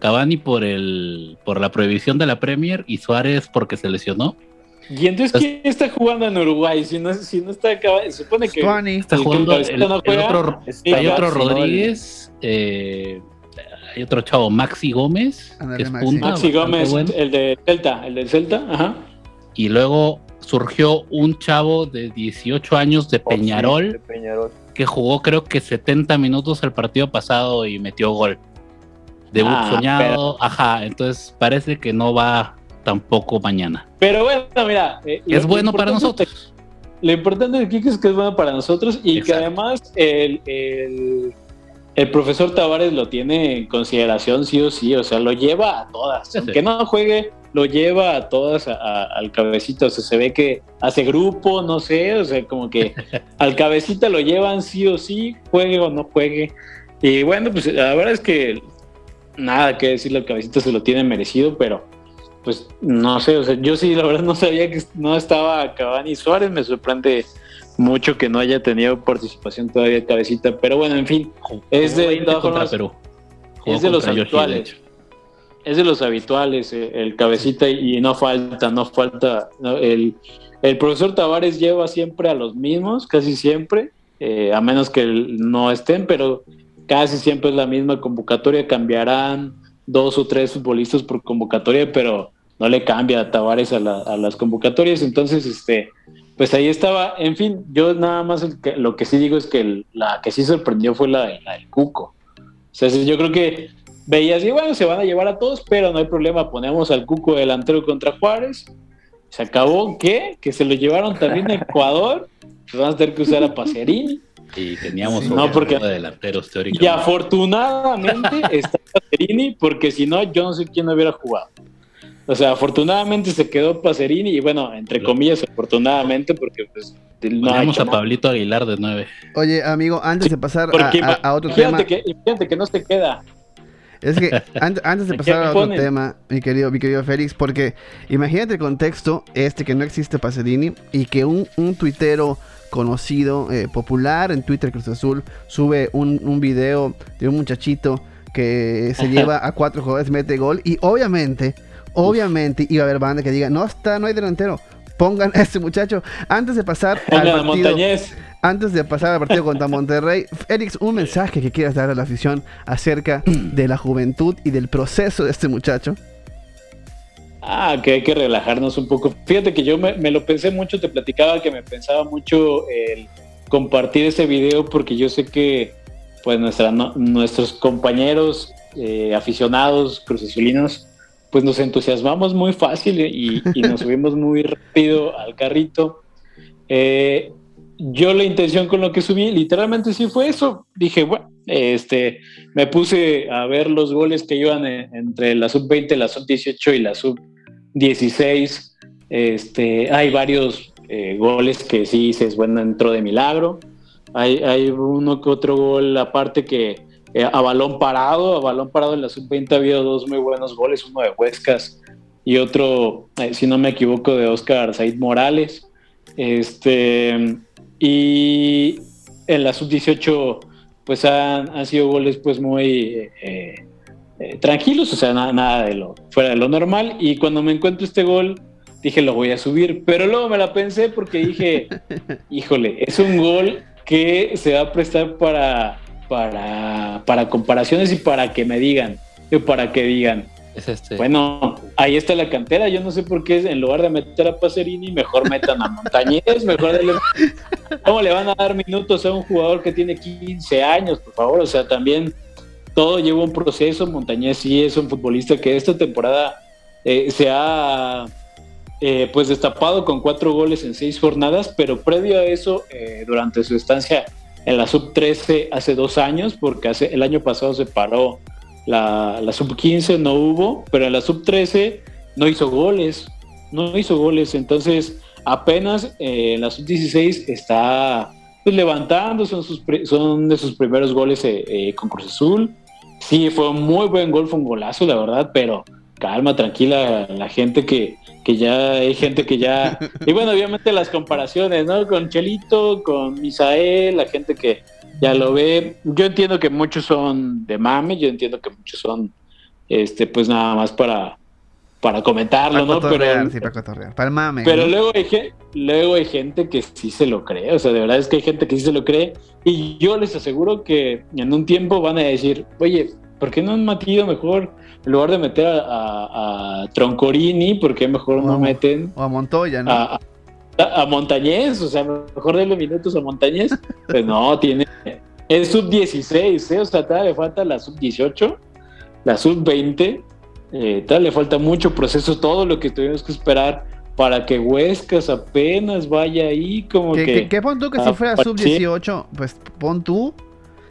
Cavani por el por la prohibición de la Premier y Suárez porque se lesionó. ¿Y entonces, quién está jugando en Uruguay? Si no, si no está Cavani, se supone que está jugando el, el, otro, hay otro Rodríguez, eh, hay otro chavo, Maxi Gómez, que es Maxi. punta. Maxi Gómez, el de Celta, el del Celta, ajá. Y luego surgió un chavo de 18 años de Peñarol, oh, sí, de Peñarol, que jugó creo que 70 minutos el partido pasado y metió gol. Debut ah, soñado, ajá, entonces parece que no va tampoco mañana. Pero bueno, mira, eh, es bueno para nosotros. Lo importante de Kike es que es bueno para nosotros y que además el, el el profesor Tavares lo tiene en consideración sí o sí, o sea, lo lleva a todas. Aunque no juegue, lo lleva a todas al cabecito. O sea, se ve que hace grupo, no sé, o sea, como que al cabecita lo llevan sí o sí, juegue o no juegue. Y bueno, pues la verdad es que nada que decirle al cabecita se lo tiene merecido, pero pues no sé, o sea, yo sí la verdad no sabía que no estaba Cavani Suárez, me sorprende mucho que no haya tenido participación todavía cabecita, pero bueno, en fin, es de, es de los habituales. Es de los habituales el cabecita y no falta, no falta. el, el, profesor Tavares lleva siempre a los mismos, casi siempre, eh, a menos que no estén, pero casi siempre es la misma convocatoria, cambiarán dos o tres futbolistas por convocatoria, pero no le cambia a Tavares a, a las convocatorias, entonces este pues ahí estaba, en fin, yo nada más lo que sí digo es que la que sí sorprendió fue la, del Cuco. O sea, yo creo que veías y bueno, se van a llevar a todos, pero no hay problema, ponemos al Cuco delantero contra Juárez. Se acabó, ¿qué? Que se lo llevaron también a Ecuador, pues vamos a tener que usar a Pacerini. Y teníamos un no, porque, delanteros teóricamente. Y afortunadamente está Pacerini, porque si no, yo no sé quién hubiera jugado. O sea, afortunadamente se quedó Pacerini y bueno, entre comillas, afortunadamente, porque pues no Vamos a Pablito Aguilar de nueve. Oye, amigo, antes de pasar a, otro tema. Que, fíjate que no se queda. Es que antes, de pasar a otro tema, mi querido, mi querido Félix, porque imagínate el contexto este que no existe Pacerini y que un, un tuitero conocido, eh, popular en Twitter Cruz Azul, sube un, un video de un muchachito que se lleva a cuatro jugadores, mete gol y obviamente obviamente iba a haber banda que diga, no está, no hay delantero. Pongan a este muchacho antes de pasar al partido. Antes de pasar al partido contra Monterrey, Félix, un mensaje que quieras dar a la afición acerca de la juventud y del proceso de este muchacho. Ah, que hay que relajarnos un poco. Fíjate que yo me, lo pensé mucho, te platicaba que me pensaba mucho el compartir ese video porque yo sé que pues nuestra, nuestros compañeros eh, aficionados cruzazulinos pues nos entusiasmamos muy fácil y, nos subimos muy rápido al carrito. Eh, yo la intención con lo que subí, literalmente sí fue eso. Dije, bueno, este, me puse a ver los goles que iban entre la sub-20, la sub-18 y la sub-16. Este, hay varios eh, goles que sí dices, bueno, entró de milagro. Hay, hay uno que otro gol aparte que, eh, a balón parado, a balón parado en la sub-20 ha habido dos muy buenos goles, uno de Huescas y otro, eh, si no me equivoco, de Oscar Said Morales. Este, y en la sub-18 pues han, sido goles pues muy eh, tranquilos, o sea, nada, nada, de lo fuera de lo normal. Y cuando me encuentro este gol, dije lo voy a subir, pero luego me la pensé porque dije, híjole, es un gol que se va a prestar para para, para comparaciones y para que me digan, para que digan, este. Bueno, ahí está la cantera. Yo no sé por qué en lugar de meter a Pacerini, mejor metan a Montañez. mejor ¿Cómo le van a dar minutos a un jugador que tiene 15 años, por favor? O sea, también todo lleva un proceso. Montañez sí es un futbolista que esta temporada eh, se ha eh, pues destapado con cuatro goles en seis jornadas, pero previo a eso, eh, durante su estancia en la sub 13 hace dos años, porque hace, el año pasado se paró la, sub 15, no hubo, pero en la sub 13 no hizo goles, no hizo goles, entonces apenas eh, en la sub 16 está pues, levantando, son, sus, son de sus primeros goles eh, eh, con Cruz Azul. sí, fue un muy buen gol, fue un golazo, la verdad, pero calma, tranquila, la gente que, que ya hay gente que ya. Y bueno, obviamente las comparaciones, ¿no? Con Chelito, con Misael, la gente que ya lo ve. Yo entiendo que muchos son de mame, yo entiendo que muchos son, este, pues nada más para, para comentarlo, ¿no? Pero, sí, para cotorrear, para el mame. Pero luego, hay, luego hay gente que sí se lo cree, o sea, de verdad es que hay gente que sí se lo cree. Y yo les aseguro que en un tiempo van a decir, oye, ¿por qué no han metido mejor? En lugar de meter a, Troncorini, ¿por qué mejor no meten? O a Montoya, ¿no? A, Montañez, o sea, mejor de los minutos a Montañez. pues no, tiene. Es sub-16, ¿eh? O sea, todavía le falta la sub-18, la sub-20. Eh, le falta mucho proceso, todo lo que tuvimos que esperar para que Huescas apenas vaya ahí como que... ¿Qué, pon tú que si fuera sub-18? Pues pon tú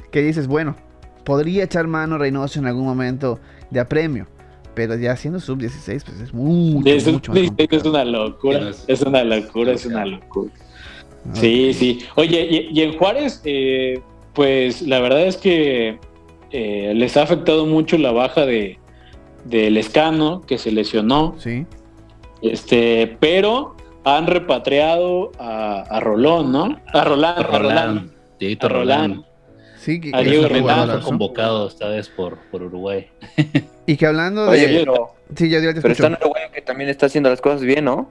que dices, bueno, podría echar mano Reynoso en algún momento de apremio. Pero ya siendo sub-16, pues es mucho, es, mucho es una locura, es una locura, es una locura. Sí, sí. Oye, y, en Juárez, eh, pues la verdad es que eh, les ha afectado mucho la baja de, de Lescano, que se lesionó. Sí. Este, pero han repatriado a, Rolón, ¿no? A Rolán, a Rolán. A Rolán. Sí, que, a Diego fue convocado esta vez por, por Uruguay. y que hablando de. Pero, sí, yo, pero está un uruguayo que también está haciendo las cosas bien, ¿no?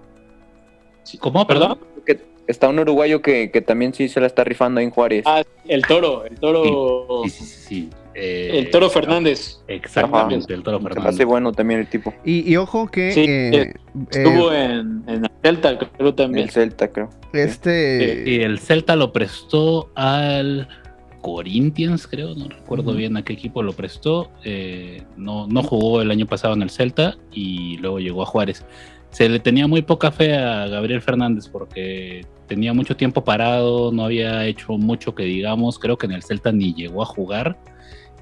¿Cómo? ¿Perdón? Que está un uruguayo que, que, también sí se la está rifando en Juárez. Ah, el toro, el toro. Sí, sí, sí. Eh, el toro Fernández. Exactamente, el toro Fernández. hace bueno también el tipo. Y, y ojo que. Eh, estuvo eh, en, en, el Celta, creo también. El Celta, creo. Este. Y el Celta lo prestó al Corinthians, creo, no recuerdo bien a qué equipo lo prestó. Eh, no, no jugó el año pasado en el Celta y luego llegó a Juárez. Se le tenía muy poca fe a Gabriel Fernández porque tenía mucho tiempo parado, no había hecho mucho que digamos, creo que en el Celta ni llegó a jugar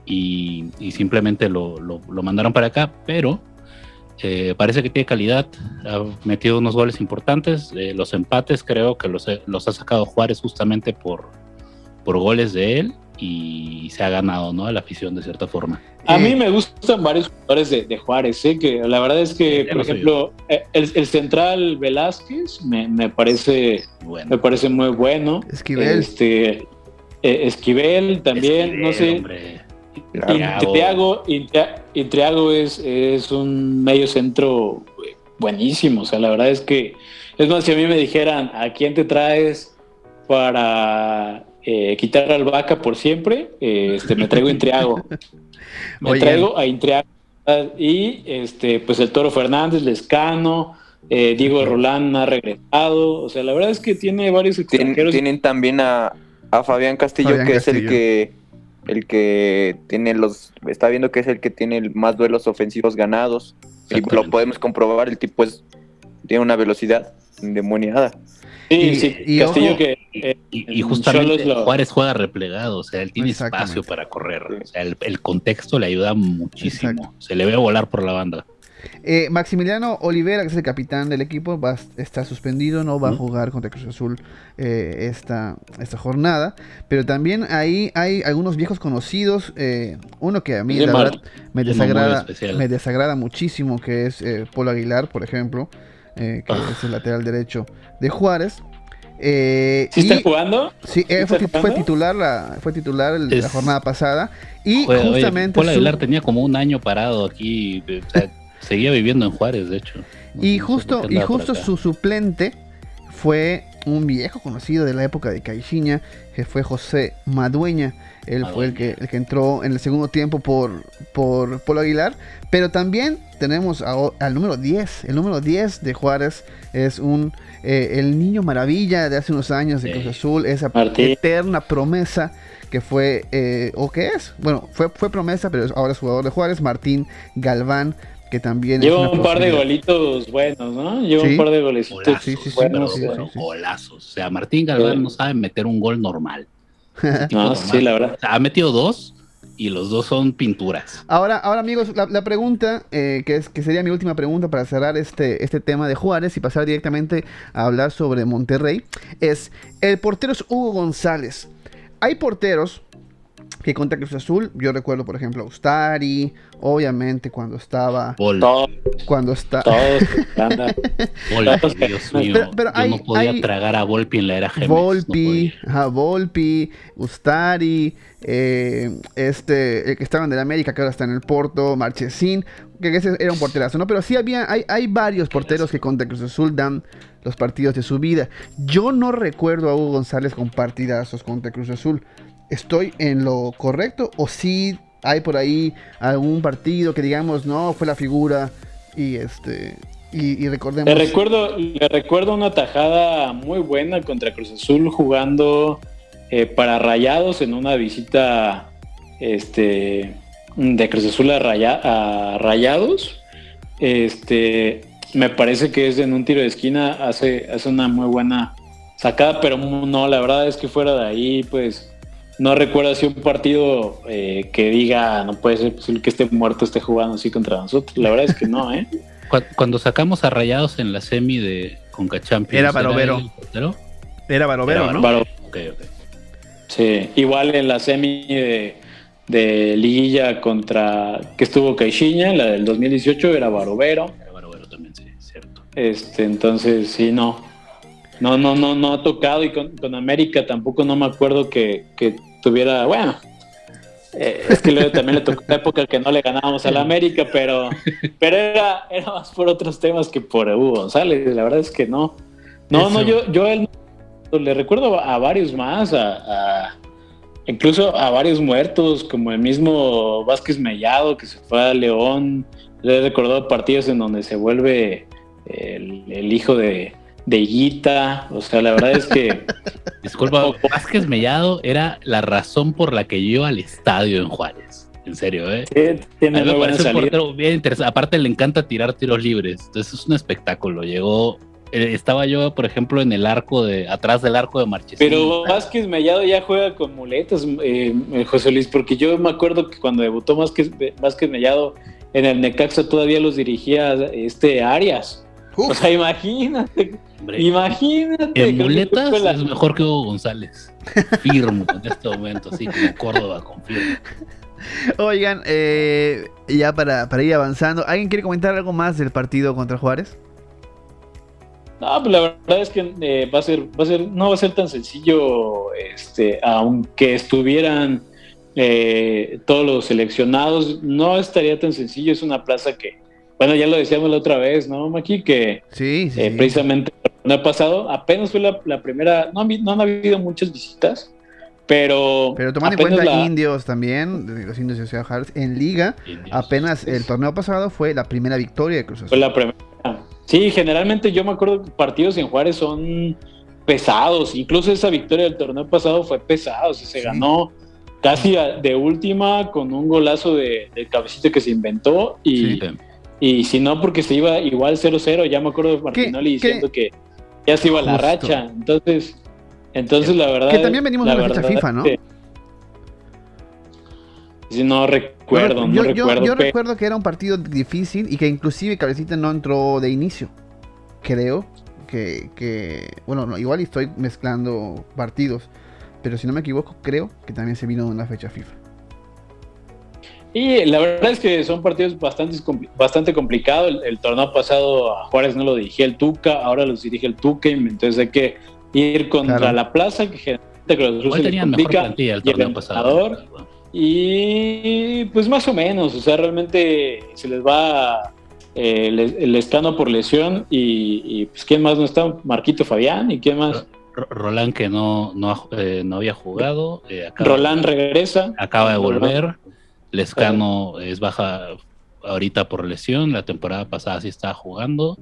y, simplemente lo, mandaron para acá, pero eh, parece que tiene calidad, ha metido unos goles importantes, eh, los empates creo que los, los ha sacado Juárez justamente por, por goles de él y se ha ganado, ¿no? A la afición de cierta forma. A mí me gustan varios jugadores de, Juárez, ¿eh? que la verdad es que, por ejemplo, eh, el, central Velázquez me, parece me parece muy bueno. Esquivel. Este, eh, Esquivel también, no sé. Intriago, es, es un medio centro buenísimo. O sea, la verdad es que, es más, si a mí me dijeran, ¿a quién te traes para eh, quitar al vaca por siempre, eh, este, me traigo Intriago. me traigo a Intriago. Y este, pues el Toro Fernández, Lescano, eh, Diego Rolán ha regresado. O sea, la verdad es que tiene varios extranjeros. Tienen, también a, Fabián Castillo, que es el que el que tiene los está viendo que es el que tiene más duelos ofensivos ganados y lo podemos comprobar el tipo es tiene una velocidad endemoniada Sí, sí, y, Castillo que... Eh, y, justamente Juárez juega replegado, o sea, él tiene espacio para correr, o sea, el, contexto le ayuda muchísimo, se le ve volar por la banda. Eh, Maximiliano Olivera, que es el capitán del equipo, va, está suspendido, no va a jugar contra Cruz Azul eh, esta, esta jornada. Pero también ahí hay algunos viejos conocidos. uno que a mí, la verdad, me desagrada, me desagrada muchísimo, que es Polo Aguilar, por ejemplo. Que ah. es el lateral derecho de Juárez. Eh, ¿Sí está jugando? Sí, eh, fue, titular la, fue titular la jornada pasada. Y justamente. Paul Aguilar tenía como un año parado aquí. seguía viviendo en Juárez, de hecho. y justo, y justo su suplente fue un viejo conocido de la época de Caixinha, que fue José Madueña. Él fue el que, el que entró en el segundo tiempo por, por Polo Aguilar. Pero también tenemos al número 10. El número 10 de Juárez es un eh, el niño maravilla de hace unos años de Cruz Azul. Esa eterna promesa que fue, eh, o que es, bueno, fue, fue promesa, pero ahora es jugador de Juárez, Martín Galván, que también Lleva un par de golitos buenos, ¿no? Lleva un par de golecitos sí, sí, buenos. golazos. O sea, Martín Galván no sabe meter un gol normal. no, sí, la verdad. ha metido dos y los dos son pinturas. Ahora, ahora amigos, la, pregunta, eh, que, es, que sería mi última pregunta para cerrar este, este tema de Juárez y pasar directamente a hablar sobre Monterrey, es, el portero es Hugo González. Hay porteros que contra Cruz Azul, yo recuerdo, por ejemplo, a Ustari, obviamente cuando estaba. Todos, Cuando está. todos, Dios mío. Pero- pero Yo hay- no podía hay- tragar a Volpi en la era Gemes. Volpi, ajá, Volpi, Ustari, eh, este, el que estaba en el América, que ahora está en el Porto, Marchesín, que ese era un porterazo, ¿no? Pero sí había, hay, hay varios porteros que contra Cruz Azul dan los partidos de su vida. Yo no recuerdo a Hugo González con partidazos contra Cruz Azul. ¿Estoy en lo correcto? ¿O sí hay por ahí algún partido que digamos, no, fue la figura y este... Y, y recordemos... Le recuerdo, le recuerdo una tajada muy buena contra Cruz Azul jugando eh, para Rayados en una visita este, de Cruz Azul a, Raya- a Rayados. Este, me parece que es en un tiro de esquina, hace, hace una muy buena sacada, pero no, la verdad es que fuera de ahí, pues no recuerdo así un partido eh, que diga, no puede ser posible que este muerto esté jugando así contra nosotros. La verdad es que no, ¿eh? Cu- Cuando sacamos a Rayados en la semi de Conca Champions. Era Barovero. Era Barovero, Era ¿no? Varo- Ok, ok. Sí, igual en la semi de, de liguilla contra que estuvo Caixinha, la del 2018 era Barovero. Era Barovero también, sí, cierto. Este, entonces sí, no. No, no, no, no ha tocado y con, con América tampoco no me acuerdo que, que tuviera, bueno, eh, es que luego también le tocó la época que no le ganábamos al América, pero, pero era, era más por otros temas que por Hugo González, la verdad es que no. No, no, yo, yo a él le recuerdo a varios más, a, a- incluso a varios muertos, como el mismo Vázquez Mellado que se fue a León. Le he recordado partidos en donde se vuelve el, el hijo de, de Higuita. O sea, la verdad es que Disculpa, Vázquez Mellado era la razón por la que yo iba al estadio en Juárez. En serio, ¿eh? sí, A tiene mí me muy buena parece un salida. portero bien interesante. Aparte, le encanta tirar tiros libres. Entonces, es un espectáculo. Llegó. eh, estaba yo, por ejemplo, en el arco de. atrás del arco de Marchesín. Pero Vázquez Mellado ya juega con muletas, eh, eh, José Luis, porque yo me acuerdo que cuando debutó Vázquez, Vázquez Mellado en el Necaxa todavía los dirigía este Arias. Uf. O sea, imagínate, Hombre, imagínate. en muletas la- es mejor que Hugo González. Firmo en este momento, así como Córdoba confirma. Oigan, eh, ya para, para ir avanzando, ¿alguien quiere comentar algo más del partido contra Juárez? No, pues la verdad es que eh, va a ser, va a ser, no va a ser tan sencillo, este, aunque estuvieran eh, todos los seleccionados, no estaría tan sencillo. Es una plaza que, bueno, ya lo decíamos la otra vez, ¿no, Maki? Que Sí, sí. eh, sí. precisamente el ha pasado, apenas fue la, la primera, no, no han habido muchas visitas, pero, Pero tomando en cuenta la- indios también, los indios de Ciudad Juárez, en liga, Indios. apenas el torneo pasado fue la primera victoria de Cruz Fue Azul. la primera. Sí, generalmente yo me acuerdo que partidos en Juárez son pesados. Incluso esa victoria del torneo pasado fue pesada. O sea, se Sí. ganó casi a- de última con un golazo de, de cabecita que se inventó. Y, Sí. y si no, porque se iba igual 0-0. Ya me acuerdo de Martinoli ¿Qué- diciendo que ya se iba la Justo. racha. Entonces, entonces la verdad. Que también venimos la de una fecha FIFA, ¿no? que- no recuerdo, no yo, recuerdo que era un partido difícil y que inclusive Cabecita no entró de inicio. Creo que, que- bueno, no, igual estoy mezclando partidos, pero si no me equivoco, creo que también se vino de una fecha FIFA. Y la verdad es que son partidos bastante, bastante complicados. El, el torneo pasado a Juárez no lo dirigía el Tuca, ahora los dirige el Tuca, y entonces hay que ir contra Claro. la plaza, que generalmente Cruz Azul se le complica, el y el torneo pasado. entrenador, Y pues más o menos, o sea, realmente se les va eh, el, el escano por lesión y, y, pues quién más no está, Marquito Fabián y quién más. Roland que no, no, ha- eh, no había jugado. eh, acaba- Roland regresa. acaba de volver. Lescano es baja ahorita por lesión. La temporada pasada sí estaba jugando.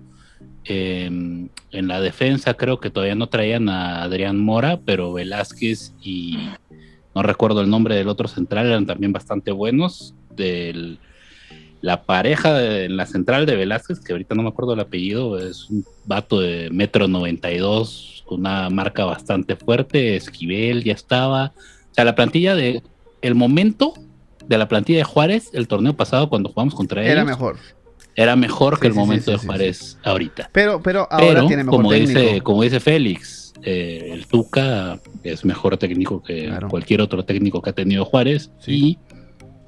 Eh, en la defensa creo que todavía no traían a Adrián Mora, pero Velázquez y no recuerdo el nombre del otro central eran también bastante buenos. La pareja en la central de Velázquez, que ahorita no me acuerdo el apellido, es un vato de metro 92 con una marca bastante fuerte. Esquivel ya estaba. O sea, la plantilla de el momento de la plantilla de Juárez el torneo pasado cuando jugamos contra ellos Era mejor. era mejor Sí, que el sí, momento sí, de sí, Juárez ahorita. Pero, pero ahora Pero tiene mejor como técnico. dice, como dice Félix, eh, el Tuca es mejor técnico que Claro. cualquier otro técnico que ha tenido Juárez. Sí. Y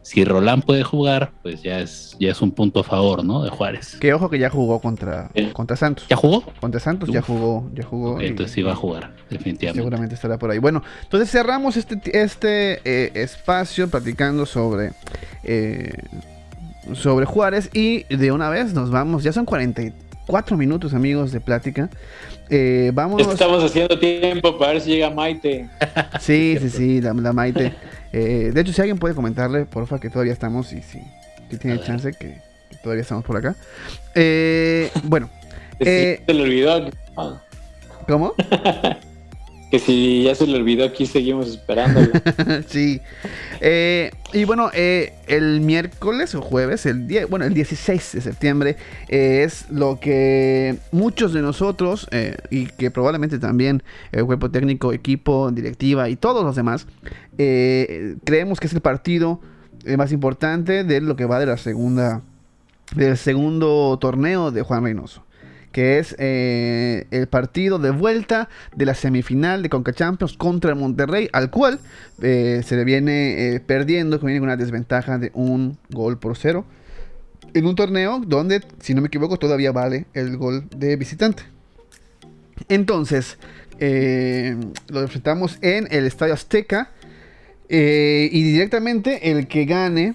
si Roland puede jugar, pues ya es, ya es un punto a favor, ¿no? De Juárez. Que ojo que ya jugó contra, Sí. contra Santos. ¿Ya jugó? Contra Santos ya jugó, ya jugó. Y- entonces sí va a jugar, definitivamente. Seguramente estará por ahí. Bueno, entonces cerramos este, este eh, espacio platicando sobre, eh, sobre Juárez y de una vez nos vamos. Ya son 44 minutos, amigos, de plática. Eh, vámonos. Estamos haciendo tiempo para ver si llega Maite. Sí, sí, sí, la, la Maite. Eh, de hecho, si alguien puede comentarle, porfa, que todavía estamos y si, si tiene chance, que, que todavía estamos por acá. Eh, bueno, Eh. se le olvidó. ¿cómo? Que si ya se le olvidó, aquí seguimos esperándolo. sí. Eh, y bueno, eh, el miércoles o jueves, el día, bueno, el 16 de septiembre, eh, es lo que muchos de nosotros, y que probablemente también el cuerpo técnico, equipo, directiva y todos los demás, creemos que es el partido más importante de lo que va de la segunda, del segundo torneo de Juan Reynoso que es eh, el partido de vuelta de la semifinal de Conca Champions contra Monterrey, al cual eh, se le viene eh, perdiendo, que viene con una desventaja de un gol por cero, en un torneo donde, si no me equivoco, todavía vale el gol de visitante. Entonces, lo enfrentamos en el Estadio Azteca. y directamente el que gane,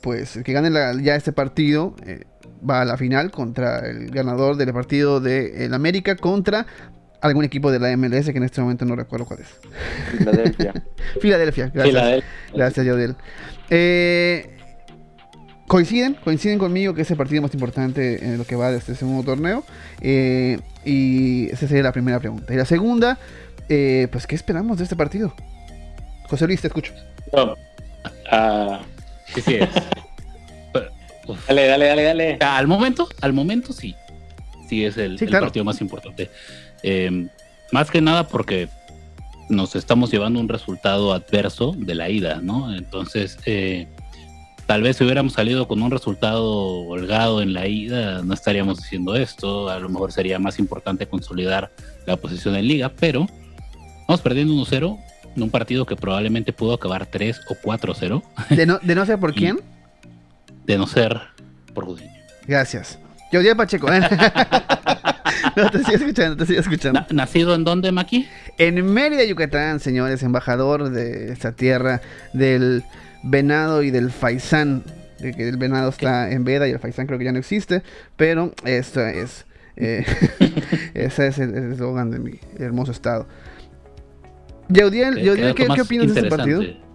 pues el que gane ya este partido, va a la final contra el ganador del partido de el América contra algún equipo de la MLS que en este momento no recuerdo cuál es. Filadelfia. Filadelfia, gracias. Filadelfia. Gracias, Yadiel. Eh, coinciden, coinciden conmigo que es el partido más importante en lo que va de este segundo torneo. Eh, y esa sería la primera pregunta. Y la segunda, eh, pues, ¿qué esperamos de este partido? José Luis, te escucho. No. Ah, Sí, sí es. Dale, dale, dale, dale. Al momento, al momento sí. Sí es el, Sí, el claro. partido más importante. Eh, más que nada porque nos estamos llevando un resultado adverso de la ida, ¿no? Entonces, eh, tal vez si hubiéramos salido con un resultado holgado en la ida, no estaríamos diciendo esto. A lo mejor sería más importante consolidar la posición en liga, pero vamos perdiendo 1-0 en un partido que probablemente pudo acabar 3 o 4-0, De no, de no sé por quién. De no ser por Gudiño. Gracias. Yadiel Pacheco. ¿eh? no, te sigo escuchando, te sigo escuchando. Na- ¿Nacido en dónde, Maki? En Mérida, Yucatán, señores, embajador de esta tierra del venado y del faisán. De que el venado está en veda y el faisán creo que ya no existe, pero esta es. eh, ese es el eslogan de mi hermoso estado. Yaudiel, Qué- Yaudiel, qué ¿qué, dato qué más opinas de este partido? interesante.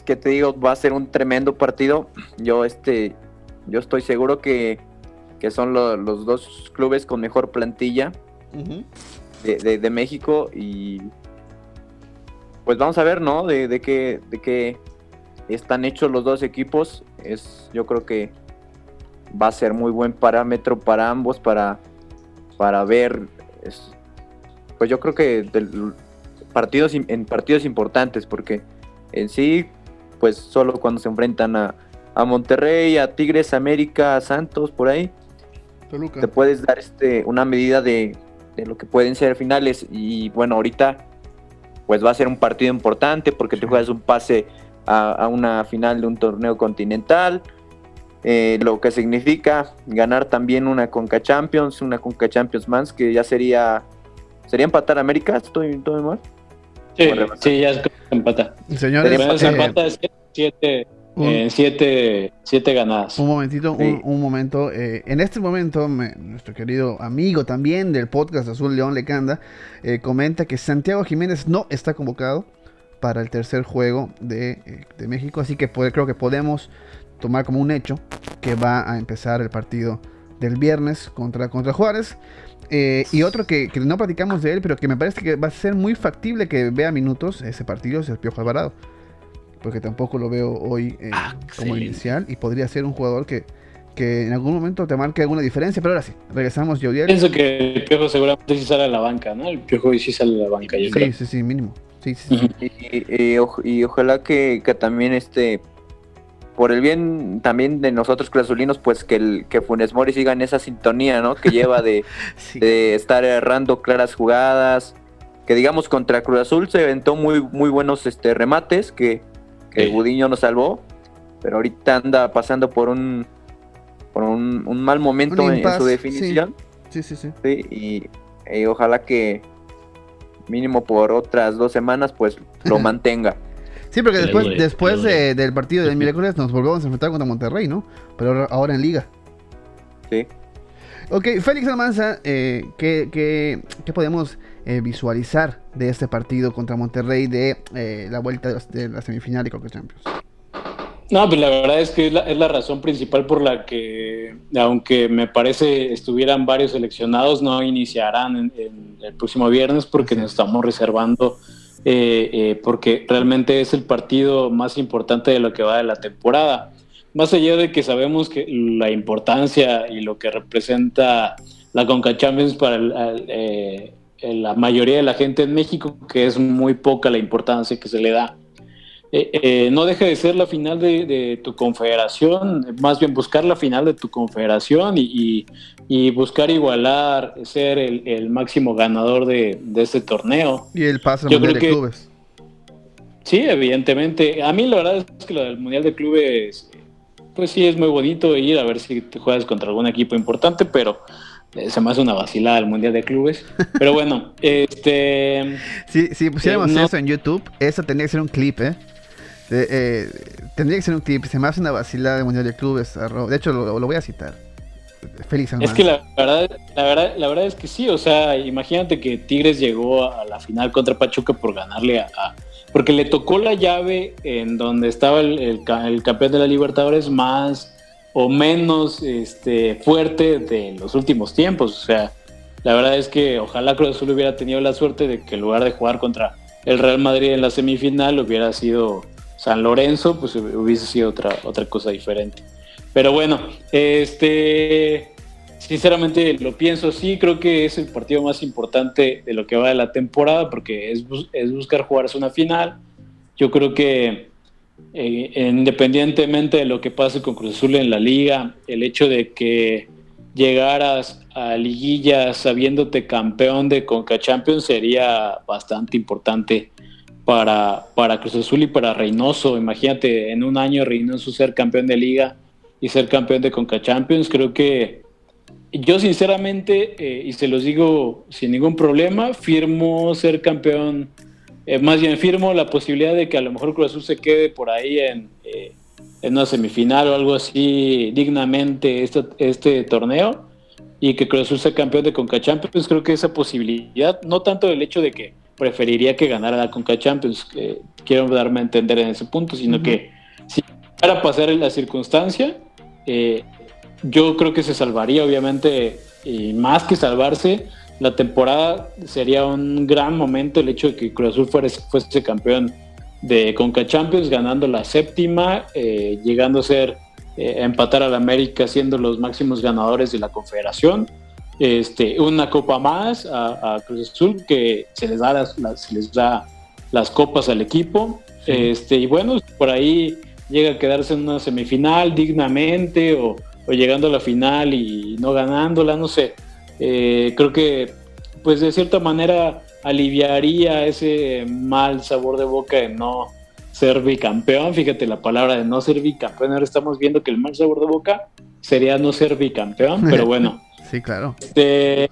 Pues, ¿qué te digo? Va a ser un tremendo partido. Yo, este, yo estoy seguro que, que son lo- los dos clubes con mejor plantilla de, de- de México y pues vamos a ver, ¿no? De, de qué, de qué están hechos los dos equipos. Es, yo creo que va a ser muy buen parámetro para ambos para, para ver. es- pues yo creo que del- partidos en partidos importantes porque en sí, pues solo cuando se enfrentan a, a Monterrey, a Tigres, América, a Santos, por ahí, Toluca. te puedes dar este una medida de, de lo que pueden ser finales. Y bueno ahorita pues va a ser un partido importante porque te juegas un pase a, a una final de un torneo continental. Eh, lo que significa ganar también una Conca Champions una Conca Champions más que ya sería sería empatar a América estoy todo mal Sí, ya es empata. Señores, eh, empata siete, un- en siete, siete ganadas. Un momentito, Sí. un, un momento. eh, en este momento, me- nuestro querido amigo también del podcast Azul León Lecanda eh, comenta que Santiago Jiménez no está convocado para el tercer juego de, eh, de México. Así que puede- creo que podemos tomar como un hecho que va a empezar el partido del viernes contra, contra Juárez. Eh, y otro que, que no platicamos de él, pero que me parece que va a ser muy factible que vea minutos ese partido es el Piojo Alvarado. Porque tampoco lo veo hoy eh, Ah, como inicial y podría ser un jugador que, que en algún momento te marque alguna diferencia. Pero ahora sí, regresamos, Jodiel. Pienso que el Piojo seguramente sí sale a la banca, ¿no? El Piojo hoy sí sale a la banca, yo Sí, creo. sí, sí, mínimo. Sí, sí, sí. Ujú. y, y- y oj- y ojalá que, que también este por el bien también de nosotros cruzazulinos, pues que, el, que Funes Mori siga en esa sintonía, ¿no? Que lleva de, de estar errando claras jugadas, que digamos contra Cruz Azul se aventó muy, muy buenos este, remates que, que Gudiño nos salvó, pero ahorita anda pasando por un, por un, mal momento en, su definición. Sí, sí, sí. y, ojalá que mínimo por otras dos semanas pues lo mantenga. Sí, porque después, después del partido del miércoles nos volvemos a enfrentar contra Monterrey, ¿no? Pero ahora en liga. Sí. Ok, Félix Almanza, eh, ¿qué, qué, qué podemos eh, visualizar de este partido contra Monterrey de eh, la vuelta de, la semifinal de Coca Champions? No, pues la verdad es que es la, razón principal por la que, aunque me parece estuvieran varios seleccionados, no iniciarán en, el próximo viernes porque nos estamos reservando, eh, porque realmente es el partido más importante de lo que va de la temporada. Más allá de que sabemos que la importancia y lo que representa la Conca Champions para el, la mayoría de la gente en México, que es muy poca la importancia que se le da. Eh, eh, no deja de ser la final de, tu confederación, más bien buscar la final de tu confederación y, buscar igualar, ser el, máximo ganador de, este torneo. Y el paso al Mundial de Clubes. Sí, evidentemente. A mí la verdad es que lo del Mundial de Clubes, pues sí, es muy bonito ir a ver si te juegas contra algún equipo importante, pero eh, se me hace una vacilada el Mundial de Clubes. Pero bueno, este. Si, pusiéramos eh, eso en YouTube, eso tendría que ser un clip, ¿eh? ¿Eh? tendría que ser un clip. Se me hace una vacilada el Mundial de Clubes. De hecho, lo, voy a citar. Félix Es que la verdad, la verdad, la verdad es que sí. O sea, imagínate que Tigres llegó a la final contra Pachuca por ganarle a. porque le tocó la llave en donde estaba el, el campeón de la Libertadores más o menos este, fuerte de los últimos tiempos. O sea, la verdad es que ojalá Cruz Azul hubiera tenido la suerte de que en lugar de jugar contra el Real Madrid en la semifinal hubiera sido San Lorenzo, pues hubiese sido otra, otra cosa diferente. Pero bueno, este, sinceramente lo pienso sí, creo que es el partido más importante de lo que va de la temporada porque es, es buscar jugarse una final. Yo creo que eh, independientemente de lo que pase con Cruz Azul en la liga, el hecho de que llegaras a liguilla sabiéndote campeón de Conca Champions sería bastante importante para, para Cruz Azul y para Reynoso. Imagínate en un año Reynoso ser campeón de liga y ser campeón de Conca Champions. Creo que yo sinceramente, eh, y se los digo sin ningún problema, firmo ser campeón eh, más bien firmo la posibilidad de que a lo mejor Cruz Azul se quede por ahí en, eh, en una semifinal o algo así dignamente este, este torneo y que Cruz Azul sea campeón de Conca Champions. Creo que esa posibilidad, no tanto el hecho de que preferiría que ganara la Conca Champions, quiero darme a entender en ese punto, sino que si para pasar la circunstancia, eh, yo creo que se salvaría, obviamente, y más que salvarse, la temporada sería un gran momento el hecho de que Cruz Azul fuese, campeón de Conca Champions, ganando la séptima, eh, llegando a ser eh, empatar al América siendo los máximos ganadores de la Confederación. Este, una copa más a, Cruz Azul que se les da las, les da las copas al equipo. Este, y bueno, por ahí llega a quedarse en una semifinal dignamente o, o llegando a la final y no ganándola, no sé eh, creo que pues de cierta manera aliviaría ese mal sabor de boca de no ser bicampeón. Fíjate la palabra de no ser bicampeón. Ahora estamos viendo que el mal sabor de boca sería no ser bicampeón, pero bueno. Sí, claro. Este,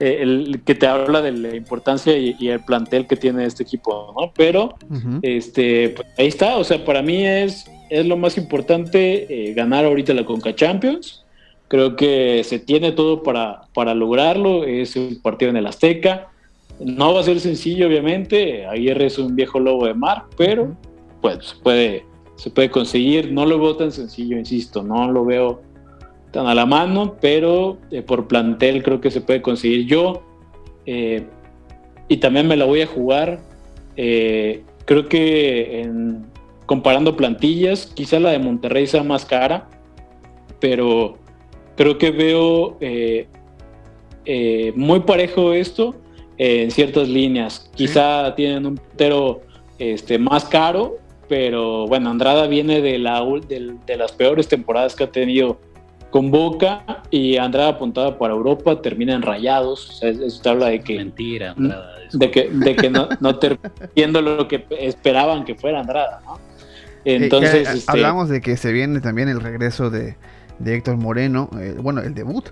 eh, el que te habla de la importancia y, el plantel que tiene este equipo, ¿no? Pero este, pues, ahí está. O sea, para mí es, es lo más importante eh, ganar ahorita la Conca Champions. Creo que se tiene todo para, para lograrlo. Es un partido en el Azteca. No va a ser sencillo, obviamente. Ayer es un viejo lobo de mar, pero pues se puede, se puede conseguir. No lo veo tan sencillo, insisto. No lo veo tan a la mano, pero eh, por plantel creo que se puede conseguir. Yo, eh, y también me la voy a jugar. Eh, creo que comparando plantillas, quizá la de Monterrey sea más cara, pero creo que veo muy parejo esto en ciertas líneas. Quizá tienen un pero este, más caro, pero bueno, Andrada viene de, la, de, las peores temporadas que ha tenido con Boca y Andrada apuntaba para Europa, termina en rayados. O sea, eso habla de que. Mentira, Andrada. De que, de que no, no terminando lo que esperaban que fuera Andrada, ¿no? Eh, Entonces. Este, hablamos de que se viene también el regreso de, de Héctor Moreno, eh, bueno, el debut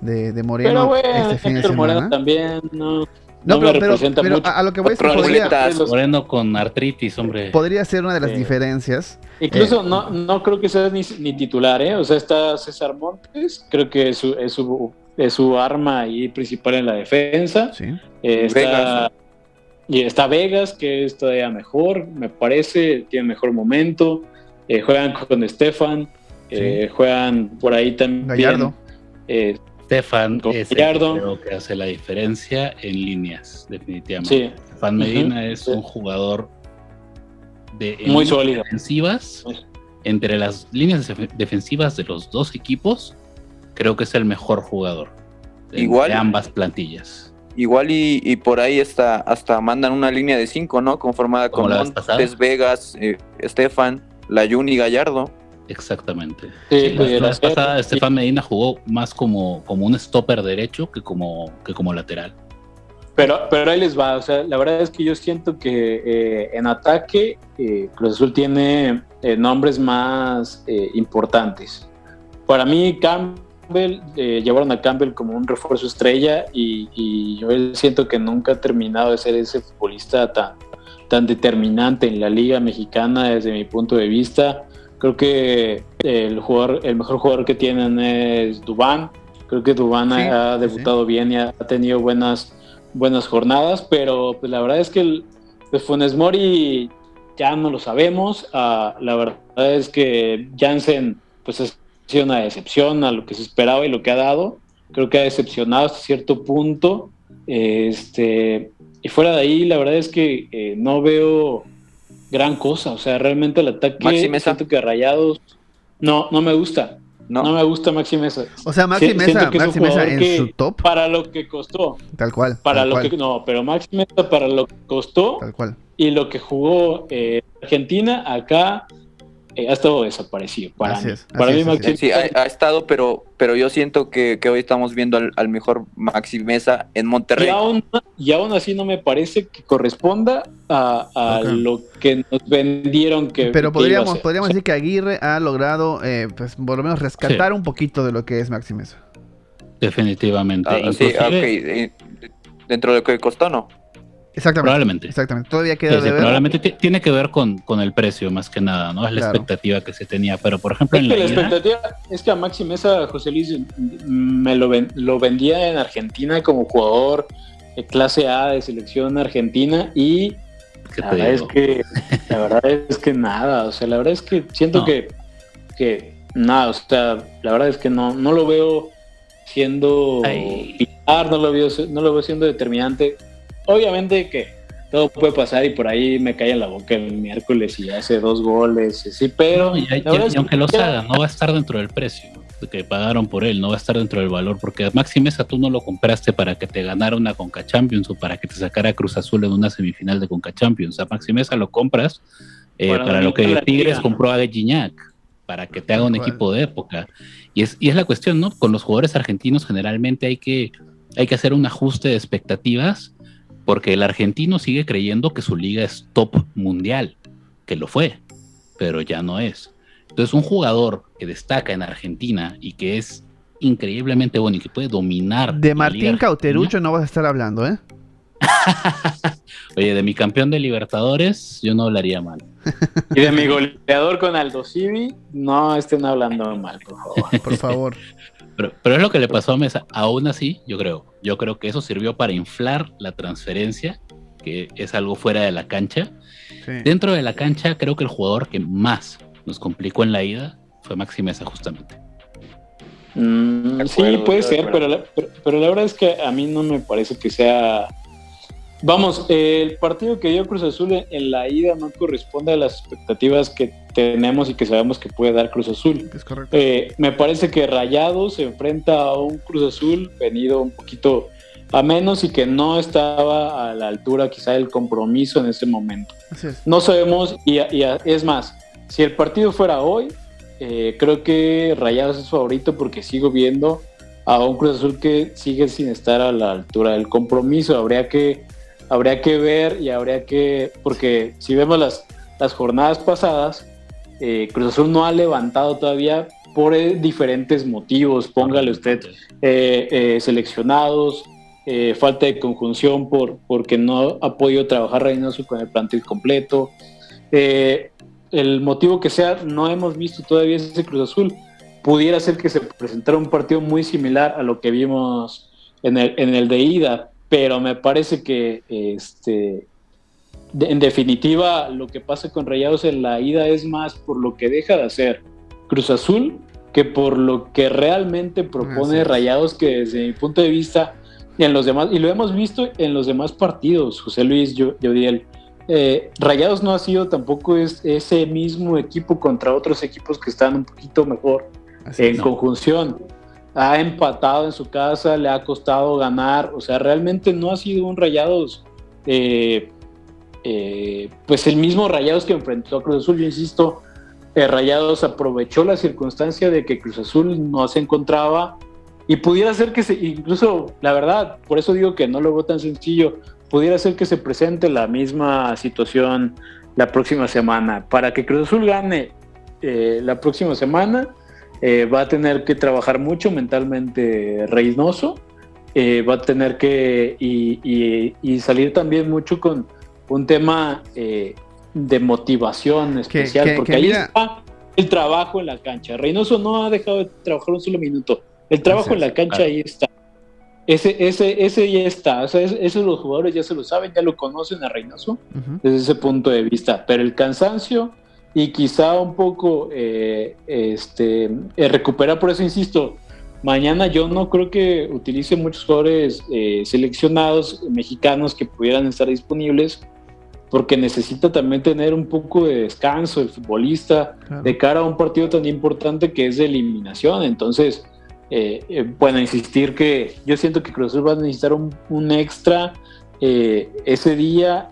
de, de Moreno. Pero bueno, este fin Héctor de semana. Moreno también, no. No, pero, representa mucho. A, lo que voy a podría, Moreno con artritis, hombre. Podría ser una de las diferencias. Incluso eh, no, no creo que sea ni, ni, titular, ¿eh? O sea, está César Montes, creo que es su, es su, es su arma y principal en la defensa. Sí. Eh, está, y está Vegas, que es todavía mejor, me parece, tiene mejor momento. Eh, juegan con Estefan, eh, juegan por ahí también. Gallardo. Eh, Stefan es creo que hace la diferencia en líneas, definitivamente. Stefan Medina es un jugador de muy sólido. Defensivas, entre las líneas defensivas de los dos equipos, creo que es el mejor jugador de, ambas plantillas. Igual y, por ahí está, hasta mandan una línea de cinco, ¿no? Conformada con Montes, Vegas, eh, Estefan, Layuni y Gallardo. Exactamente. la vez pasada Estefan Medina jugó más como, como un stopper derecho que como, que como lateral. Pero, pero ahí les va, o sea, la verdad es que yo siento que eh, en ataque eh, Cruz Azul tiene eh, nombres más importantes. Para mí, Campbell, llevaron a Campbell como un refuerzo estrella y, y, yo siento que nunca ha terminado de ser ese futbolista tan, tan determinante en la liga mexicana desde mi punto de vista. Creo que el, jugador, el mejor jugador que tienen es Dubán. Creo que Dubán ha debutado bien y ha tenido buenas, buenas jornadas, pero pues, la verdad es que el, pues, Funes Mori ya no lo sabemos. Ah, la verdad es que Jansen pues, ha sido una decepción a lo que se esperaba y lo que ha dado. Creo que ha decepcionado hasta cierto punto. Este, y fuera de ahí, la verdad es que eh, no veo gran cosa. O sea, realmente el ataque siento que Rayados no, no me gusta. No. me gusta Maxi Mesa. O sea, Maxi Mesa, Maxi Mesa en su top. Para lo que costó. Tal cual. Para lo que no, pero Maxi Mesa para lo que costó. Tal cual. Y lo que jugó eh, Argentina acá eh, ha estado desaparecido para mí. para mí Maxi sí, ha, estado, pero, pero yo siento que, hoy estamos viendo al, mejor Maxi Mesa en Monterrey. Y aún, así no me parece que corresponda a, lo que nos vendieron que Pero podríamos, podríamos decir que Aguirre ha logrado, eh, pues, por lo menos rescatar un poquito de lo que es Maxi Mesa. Definitivamente. Ah, sí, okay. Dentro de lo que costó, ¿no. Exactamente. Probablemente. Exactamente. Todavía queda de ver. Probablemente tiene que ver con, con, el precio más que nada, ¿no? Es la expectativa que se tenía. Pero por ejemplo, es en que la, expectativa es que a Maxi Mesa, José Luis, me lo, lo vendía en Argentina como jugador de clase A de selección argentina y la verdad es que la verdad es que nada, o sea, la verdad es que siento que, que nada, o sea, la verdad es que no, no lo veo siendo pilar, no lo veo, no lo veo siendo determinante obviamente que todo puede pasar y por ahí me cae en la boca el miércoles y hace dos goles, sí, pero... y, aunque los haga, no va a estar dentro del precio que pagaron por él, no va a estar dentro del valor, porque a Maxi Mesa tú no lo compraste para que te ganara una Conca Champions o para que te sacara Cruz Azul en una semifinal de Conca Champions. A Maxi Mesa lo compras eh, para, lo que Tigres compró a Gignac, para que te haga un equipo de época. Y es, y es la cuestión, ¿no? Con los jugadores argentinos generalmente hay que, hay que hacer un ajuste de expectativas porque el argentino sigue creyendo que su liga es top mundial, que lo fue, pero ya no es. Entonces, un jugador que destaca en Argentina y que es increíblemente bueno y que puede dominar. De Martín Cauterucho no vas a estar hablando, ¿eh? Oye, de mi campeón de Libertadores, yo no hablaría mal. Y de mi goleador con Aldo Civi, no estén hablando mal, por favor. Por favor. Pero, es lo que le pasó a Mesa. Aún así, yo creo, yo creo que eso sirvió para inflar la transferencia, que es algo fuera de la cancha. Dentro de la cancha, creo que el jugador que más nos complicó en la ida fue Maxi Mesa, justamente. Mm, sí, puede ser, pero pero la verdad es que a mí no me parece que sea Vamos, el partido que dio Cruz Azul en la ida no corresponde a las expectativas que tenemos y que sabemos que puede dar Cruz Azul. Es correcto. Eh, me parece que Rayado se enfrenta a un Cruz Azul venido un poquito a menos y que no estaba a la altura quizá del compromiso en ese momento. No sabemos, y, es más, si el partido fuera hoy, eh, creo que Rayados es favorito porque sigo viendo a un Cruz Azul que sigue sin estar a la altura del compromiso. Habría que, habría que ver y habría que, porque si vemos las, las jornadas pasadas, eh, Cruz Azul no ha levantado todavía por eh, diferentes motivos, póngale usted eh, seleccionados, falta de conjunción por, porque no ha podido trabajar Reynoso con el plantel completo. el motivo que sea, no hemos visto todavía ese Cruz Azul. Pudiera ser que se presentara un partido muy similar a lo que vimos en el, en el de ida, pero me parece que este, en definitiva lo que pasa con Rayados en la ida es más por lo que deja de hacer Cruz Azul que por lo que realmente propone Rayados, que desde mi punto de vista, en los demás, y lo hemos visto en los demás partidos, José Luis Yodiel, eh, Rayados no ha sido tampoco ese mismo equipo contra otros equipos que están un poquito mejor en conjunción. Ha empatado en su casa, le ha costado ganar, o sea, realmente no ha sido un Rayados, eh, eh, pues el mismo Rayados que enfrentó a Cruz Azul, yo insisto, eh, Rayados aprovechó la circunstancia de que Cruz Azul no se encontraba y pudiera ser que se, incluso, la verdad, por eso digo que no lo veo tan sencillo, pudiera ser que se presente la misma situación la próxima semana. Para que Cruz Azul gane la próxima semana, eh, va a tener que trabajar mucho mentalmente Reynoso, eh, va a tener que y, salir también mucho con un tema eh, de motivación especial, porque ahí está el trabajo en la cancha. Reynoso no ha dejado de trabajar un solo minuto. El trabajo en la cancha ahí está. Ese, ese, ese ya está. O sea, esos los jugadores ya se lo saben, ya lo conocen a Reynoso desde ese punto de vista. Pero el cansancio y quizá un poco eh, este, eh, recuperar, por eso insisto, mañana yo no creo que utilice muchos jugadores eh, seleccionados mexicanos que pudieran estar disponibles, porque necesita también tener un poco de descanso el futbolista de cara a un partido tan importante que es de eliminación. Entonces, bueno, insistir que yo siento que Cruz Azul va a necesitar un, un extra ese día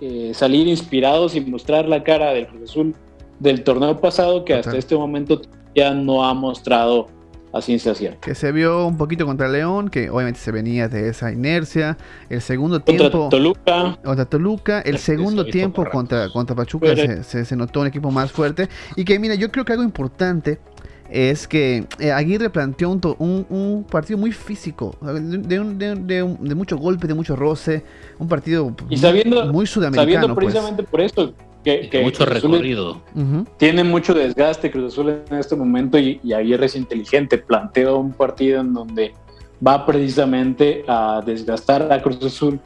eh, salir inspirados y mostrar la cara del Cruz Azul del torneo pasado que hasta este momento ya no ha mostrado a ciencia cierta. Que se vio un poquito contra León, que obviamente se venía de esa inercia. El segundo tiempo. Contra Toluca. Contra Toluca. El segundo tiempo contra, contra Pachuca se, se, notó un equipo más fuerte. Y que, mira, yo creo que algo importante es que eh, Aguirre planteó un, un, partido muy físico, de, de, mucho golpe, de mucho roce, un partido muy sudamericano. Sabiendo pues. precisamente por eso que, mucho recorrido. Tiene mucho desgaste Cruz Azul en este momento y, Aguirre es inteligente, planteó un partido en donde va precisamente a desgastar a Cruz Azul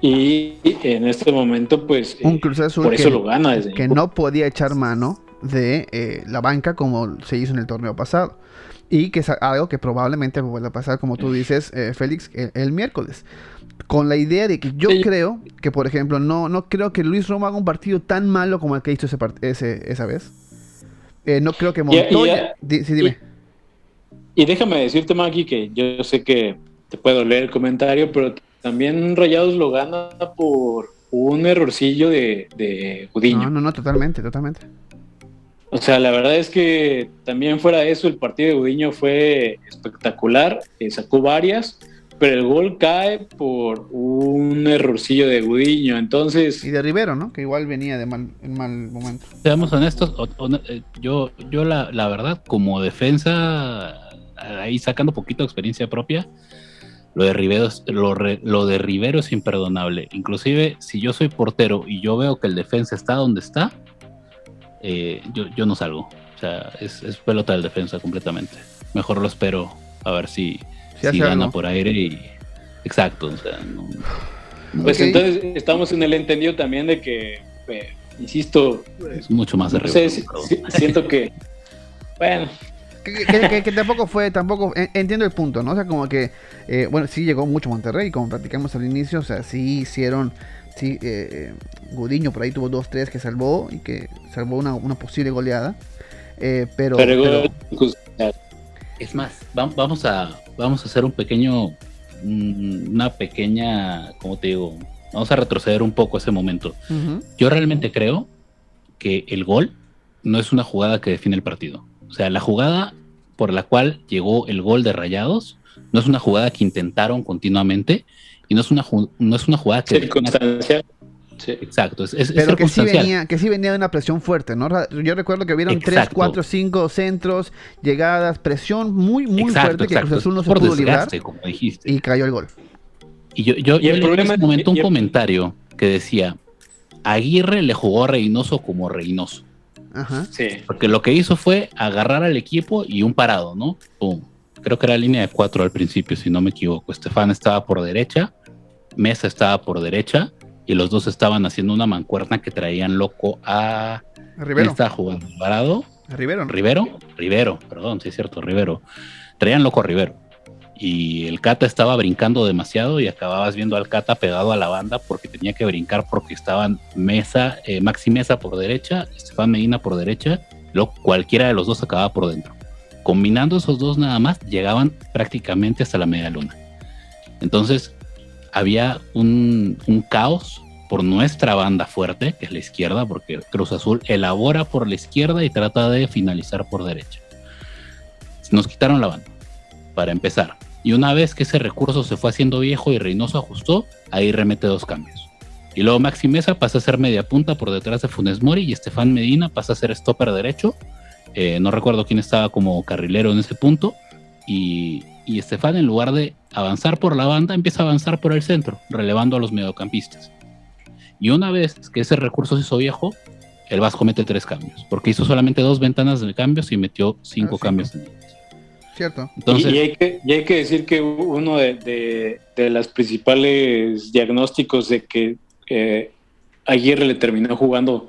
y en este momento pues un Cruz Azul por eso lo gana que no podía echar mano de eh, la banca como se hizo en el torneo pasado. Y que es algo que probablemente vuelva a pasar, como tú dices, eh, Félix, el, miércoles. Con la idea de que yo creo que, por ejemplo, no, no creo que Luis Roma haga un partido tan malo como el que hizo ese, ese esa vez. Eh, no creo que Montoya... Y, sí, dime. Y, déjame decirte, Maki, que yo sé que te puedo leer el comentario, pero también Rayados lo gana por un errorcillo de, de No, no, no, totalmente, totalmente. O sea, la verdad es que también fuera de eso, el partido de Gudiño fue espectacular, eh, sacó varias, pero el gol cae por un errorcillo de Gudiño, entonces... Y de Rivero, ¿no? Que igual venía de mal, en mal momento. Seamos honestos, eh, yo, yo la, la verdad, como defensa, ahí sacando poquito de experiencia propia, lo de, Rivero, lo, lo de Rivero es imperdonable. Inclusive, si yo soy portero y yo veo que el defensa está donde está, eh, yo, yo no salgo. O sea, es, es, pelota del defensa completamente. Mejor lo espero a ver si, si, gana por aire y. Exacto, o sea, Pues entonces estamos en el entendido también de que, eh, insisto, es mucho más de no siento que, bueno, que, tampoco fue, tampoco, entiendo el punto, ¿no? O sea, como que, eh, bueno, sí llegó mucho Monterrey, como platicamos al inicio, o sea, sí hicieron Sí, eh, Gudiño por ahí tuvo dos, tres que salvó y que salvó una, posible goleada. Eh, pero, es más, vamos a, vamos a hacer un pequeño mm, una pequeña, ¿cómo te digo? Vamos a retroceder un poco ese momento. Yo realmente creo que el gol no es una jugada que define el partido. O sea, la jugada por la cual llegó el gol de Rayados no es una jugada que intentaron continuamente y no es una, no es una jugada que... Circunstancial. Sí. Exacto, es, Pero que sí, venía, que sí venía de una presión fuerte, ¿no? Yo recuerdo que vieron 3, 4, 5 centros, llegadas, presión muy, muy fuerte que Cruz Azul no se pudo librar. Como dijiste. Y cayó el gol. Y yo, yo, yo en ese momento un comentario que decía, Aguirre le jugó a Reynoso como Reynoso. Ajá. Sí. Porque lo que hizo fue agarrar al equipo y un parado, ¿no? Pum. Creo que era línea de cuatro al principio, si no me equivoco. Estefan estaba por derecha, Mesa estaba por derecha y los dos estaban haciendo una mancuerna que traían loco a. Rivero. estaba jugando? ¿Varado? A Rivero. Rivero. Rivero, perdón, sí es cierto, Rivero. Traían loco a Rivero. Y el Cata estaba brincando demasiado y acababas viendo al Cata pegado a la banda porque tenía que brincar porque estaban Mesa, eh, Maxi Mesa por derecha, Estefan Medina por derecha, lo, cualquiera de los dos acababa por dentro. Combinando esos dos nada más, llegaban prácticamente hasta la media luna. Entonces, había un, caos por nuestra banda fuerte, que es la izquierda, porque Cruz Azul elabora por la izquierda y trata de finalizar por derecha. Nos quitaron la banda, para empezar. Y una vez que ese recurso se fue haciendo viejo y Reynoso ajustó, ahí remete dos cambios. Y luego Maxi Mesa pasa a ser media punta por detrás de Funes Mori y Estefan Medina pasa a ser stopper derecho. Eh, no recuerdo quién estaba como carrilero en ese punto. Y, y Estefan en lugar de avanzar por la banda empieza a avanzar por el centro, relevando a los mediocampistas. Y una vez que ese recurso se hizo viejo, el Vasco mete tres cambios, porque hizo solamente dos ventanas de cambios y metió cinco ah, cambios. Cierto. Entonces, y, hay que, hay que decir que uno de, de, los principales diagnósticos de que eh, Aguirre le terminó jugando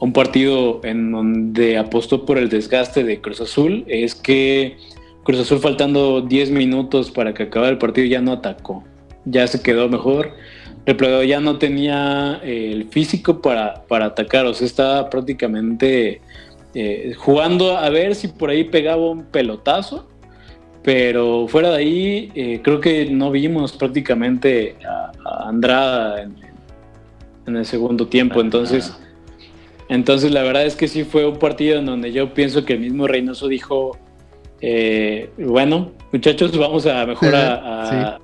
un partido en donde apostó por el desgaste de Cruz Azul es que Cruz Azul faltando 10 minutos para que acabara el partido ya no atacó, ya se quedó mejor. El ya no tenía eh, el físico para, para atacar, o sea, estaba prácticamente eh, jugando a ver si por ahí pegaba un pelotazo, pero fuera de ahí eh, creo que no vimos prácticamente a, Andrada en, el segundo tiempo, entonces... Entonces la verdad es que sí fue un partido en donde yo pienso que el mismo Reynoso dijo, eh, bueno, muchachos, vamos a mejor a,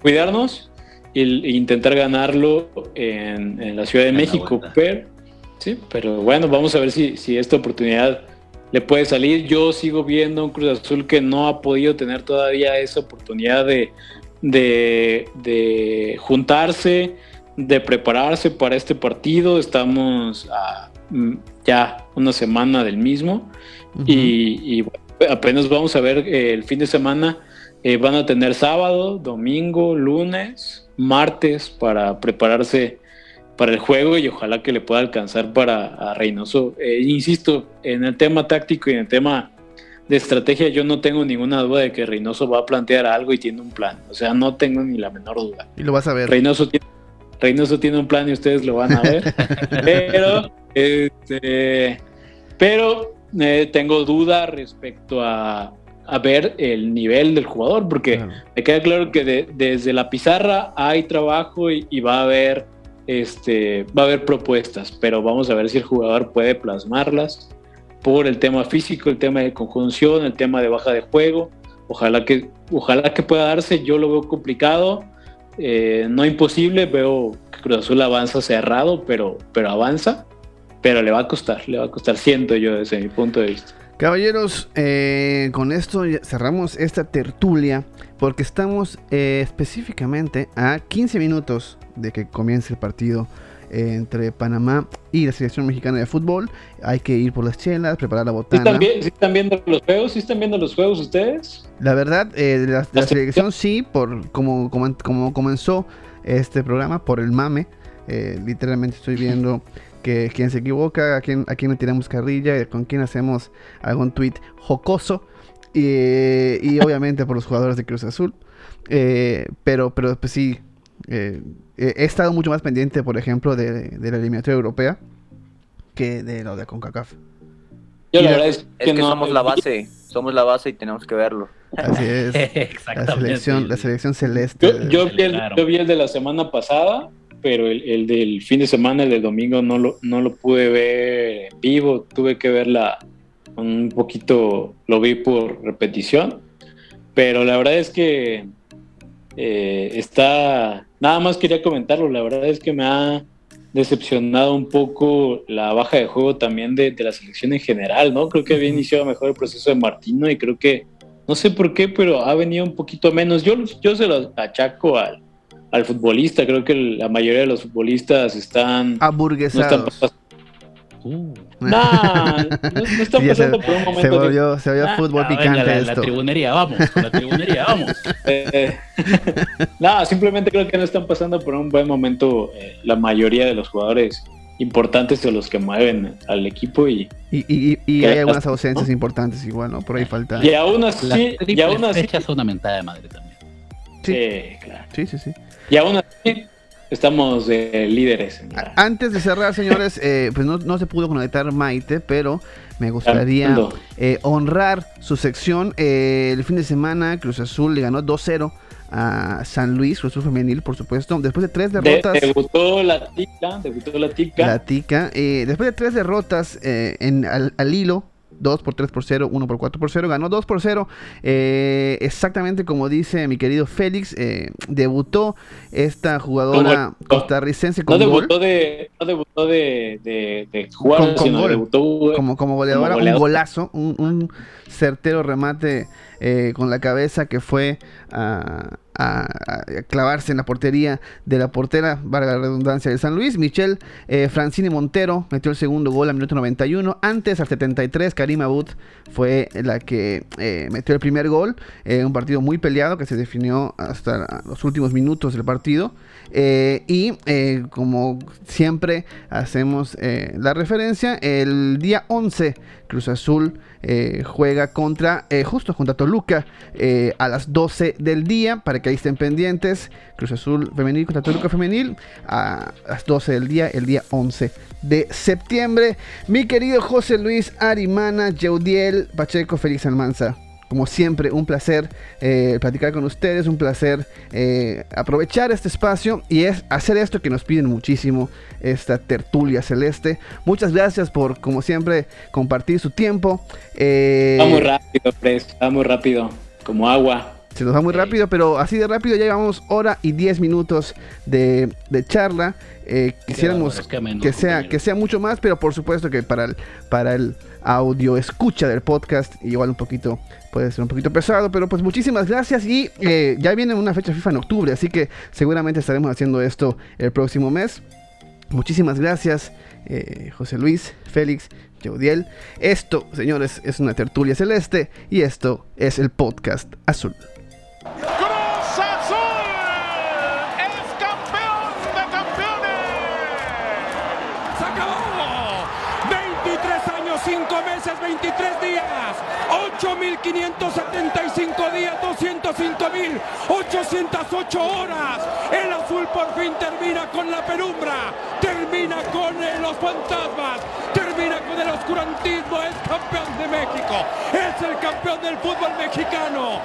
cuidarnos e, intentar ganarlo en, la Ciudad de México. Pero, sí, pero bueno, vamos a ver si, si esta oportunidad le puede salir. Yo sigo viendo un Cruz Azul que no ha podido tener todavía esa oportunidad de, de, juntarse, de prepararse para este partido. Estamos a ya una semana del mismo. y, apenas vamos a ver eh, el fin de semana. Eh, van a tener sábado, domingo, lunes, martes para prepararse para el juego y ojalá que le pueda alcanzar para a Reynoso. Eh, insisto, en el tema táctico y en el tema de estrategia yo no tengo ninguna duda de que Reynoso va a plantear algo y tiene un plan. O sea, no tengo ni la menor duda. Y lo vas a ver. Reynoso tiene, Reynoso tiene un plan y ustedes lo van a ver. pero, este, pero eh, tengo duda respecto a, ver el nivel del jugador, porque me queda claro que desde la pizarra hay trabajo y, va a haber este va a haber propuestas, pero vamos a ver si el jugador puede plasmarlas por el tema físico, el tema de conjunción, el tema de baja de juego. Ojalá que, ojalá que pueda darse, yo lo veo complicado, eh, no imposible, veo que Cruz Azul avanza cerrado, pero, pero avanza pero le va a costar, le va a costar, siento yo desde mi punto de vista. Caballeros, eh, con esto cerramos esta tertulia porque estamos eh, específicamente a 15 minutos de que comience el partido entre Panamá y la selección mexicana de fútbol. Hay que ir por las chelas, preparar la botana. ¿Sí están, viendo los juegos? ¿Sí están viendo los juegos ustedes? La verdad, la, la, selección sí, por como, como, como, comenzó este programa, por el mame. literalmente estoy viendo que quien se equivoca, a quien, a quien le tiramos carrilla, con quien hacemos algún tweet jocoso. Y, obviamente por los jugadores de Cruz Azul. Eh, pero, pero pues sí, eh, he estado mucho más pendiente, por ejemplo, de, la eliminatoria europea que de lo de CONCACAF. Yo la verdad es que, no, somos la base, somos la base y tenemos que verlo. Así es. La Exactamente. selección, la selección celeste. Yo, yo vi el, yo vi el de la semana pasada, pero el, el del fin de semana, el del domingo, no lo, no lo pude ver en vivo. Tuve que verla un poquito, lo vi por repetición. Pero la verdad es que eh, está. Nada más quería comentarlo. La verdad es que me ha decepcionado un poco la baja de juego también de, de la selección en general, ¿no? Creo que había iniciado mejor el proceso de Martino y creo que no sé por qué, pero ha venido un poquito menos. Yo, yo se lo achaco al, al futbolista. Creo que la mayoría de los futbolistas están. No están, Uh. Nah, no, no están Sí, ya pasando se, por un se momento. que- se volvió Ah, fútbol Ah, venga, picante la, tribunería, vamos, con la tribunería, vamos. eh, no, simplemente creo que no están pasando por un buen momento eh, la mayoría de los jugadores importantes o los que mueven al equipo y, Y, y, y ¿Qué hay algunas ausencias no? importantes igual, ¿no? Por ahí falta. y aún así, y aún así, fechas son una mentada de madre también. Sí. sí, claro. Sí, sí, sí. Y aún así estamos de líderes. Antes de cerrar, señores, eh, pues no, no se pudo conectar Maite, pero me gustaría eh, honrar su sección. Eh, el fin de semana, Cruz Azul le ganó 2-0 a San Luis, Cruz Azul Femenil, por supuesto. Después de tres De- derrotas. debutó la tica, debutó la tica. La tica. eh, después de tres derrotas eh, en, al, al hilo, 2 por 3 por 0, 1 por 4 por 0, ganó 2 por 0. eh, exactamente como dice mi querido Félix, eh, debutó esta jugadora Con costarricense no con gol. debutó de, no debutó de, de, de jugar, Con- con sino gol. debutó como, como goleadora, como un goleadora. golazo, un, un certero remate eh, con la cabeza que fue a, clavarse en la portería de la portera, valga la redundancia, de San Luis. Michelle eh, Francini Montero metió el segundo gol al minuto 91. Antes, al 73, Karima Abud fue la que eh, metió el primer gol. Eh, un partido muy peleado que se definió hasta los últimos minutos del partido. Eh, y eh, como siempre hacemos eh, la referencia, el día 11 Cruz Azul juega contra, justo contra Toluca a las 12 del día, para que ahí estén pendientes. Cruz Azul femenil contra Toluca femenil a las 12 del día, el día 11 de septiembre. Mi querido José Luis Arimana, Yeudiel Pacheco, Félix Almanza. Como siempre, un placer eh, platicar con ustedes, un placer eh, aprovechar este espacio y es hacer esto que nos piden muchísimo, esta tertulia celeste. Muchas gracias por, como siempre, compartir su tiempo. Eh, Va muy rápido, Fres, va muy rápido, como agua. Se nos va muy rápido, pero así de rápido ya llevamos hora y 10 minutos de, de charla. Eh, quisiéramos que menos, que sea, compañero. que sea mucho más, pero por supuesto que para el, para el audio escucha del podcast, igual un poquito, puede ser un poquito pesado, pero pues muchísimas gracias y eh, ya viene una fecha FIFA en octubre, así que seguramente estaremos haciendo esto el próximo mes. Muchísimas gracias, eh, José Luis, Félix, Yaudiel. Esto, señores, es una tertulia celeste y esto es el podcast azul. Cruz Azul es campeón de campeones. ¡Se acabó! 23 años, 5 meses, 23 días, 8.575 días, 205.808 horas. El azul por fin termina con la penumbra, termina con los fantasmas, termina con el oscurantismo. Es campeón de México, es el campeón del fútbol mexicano.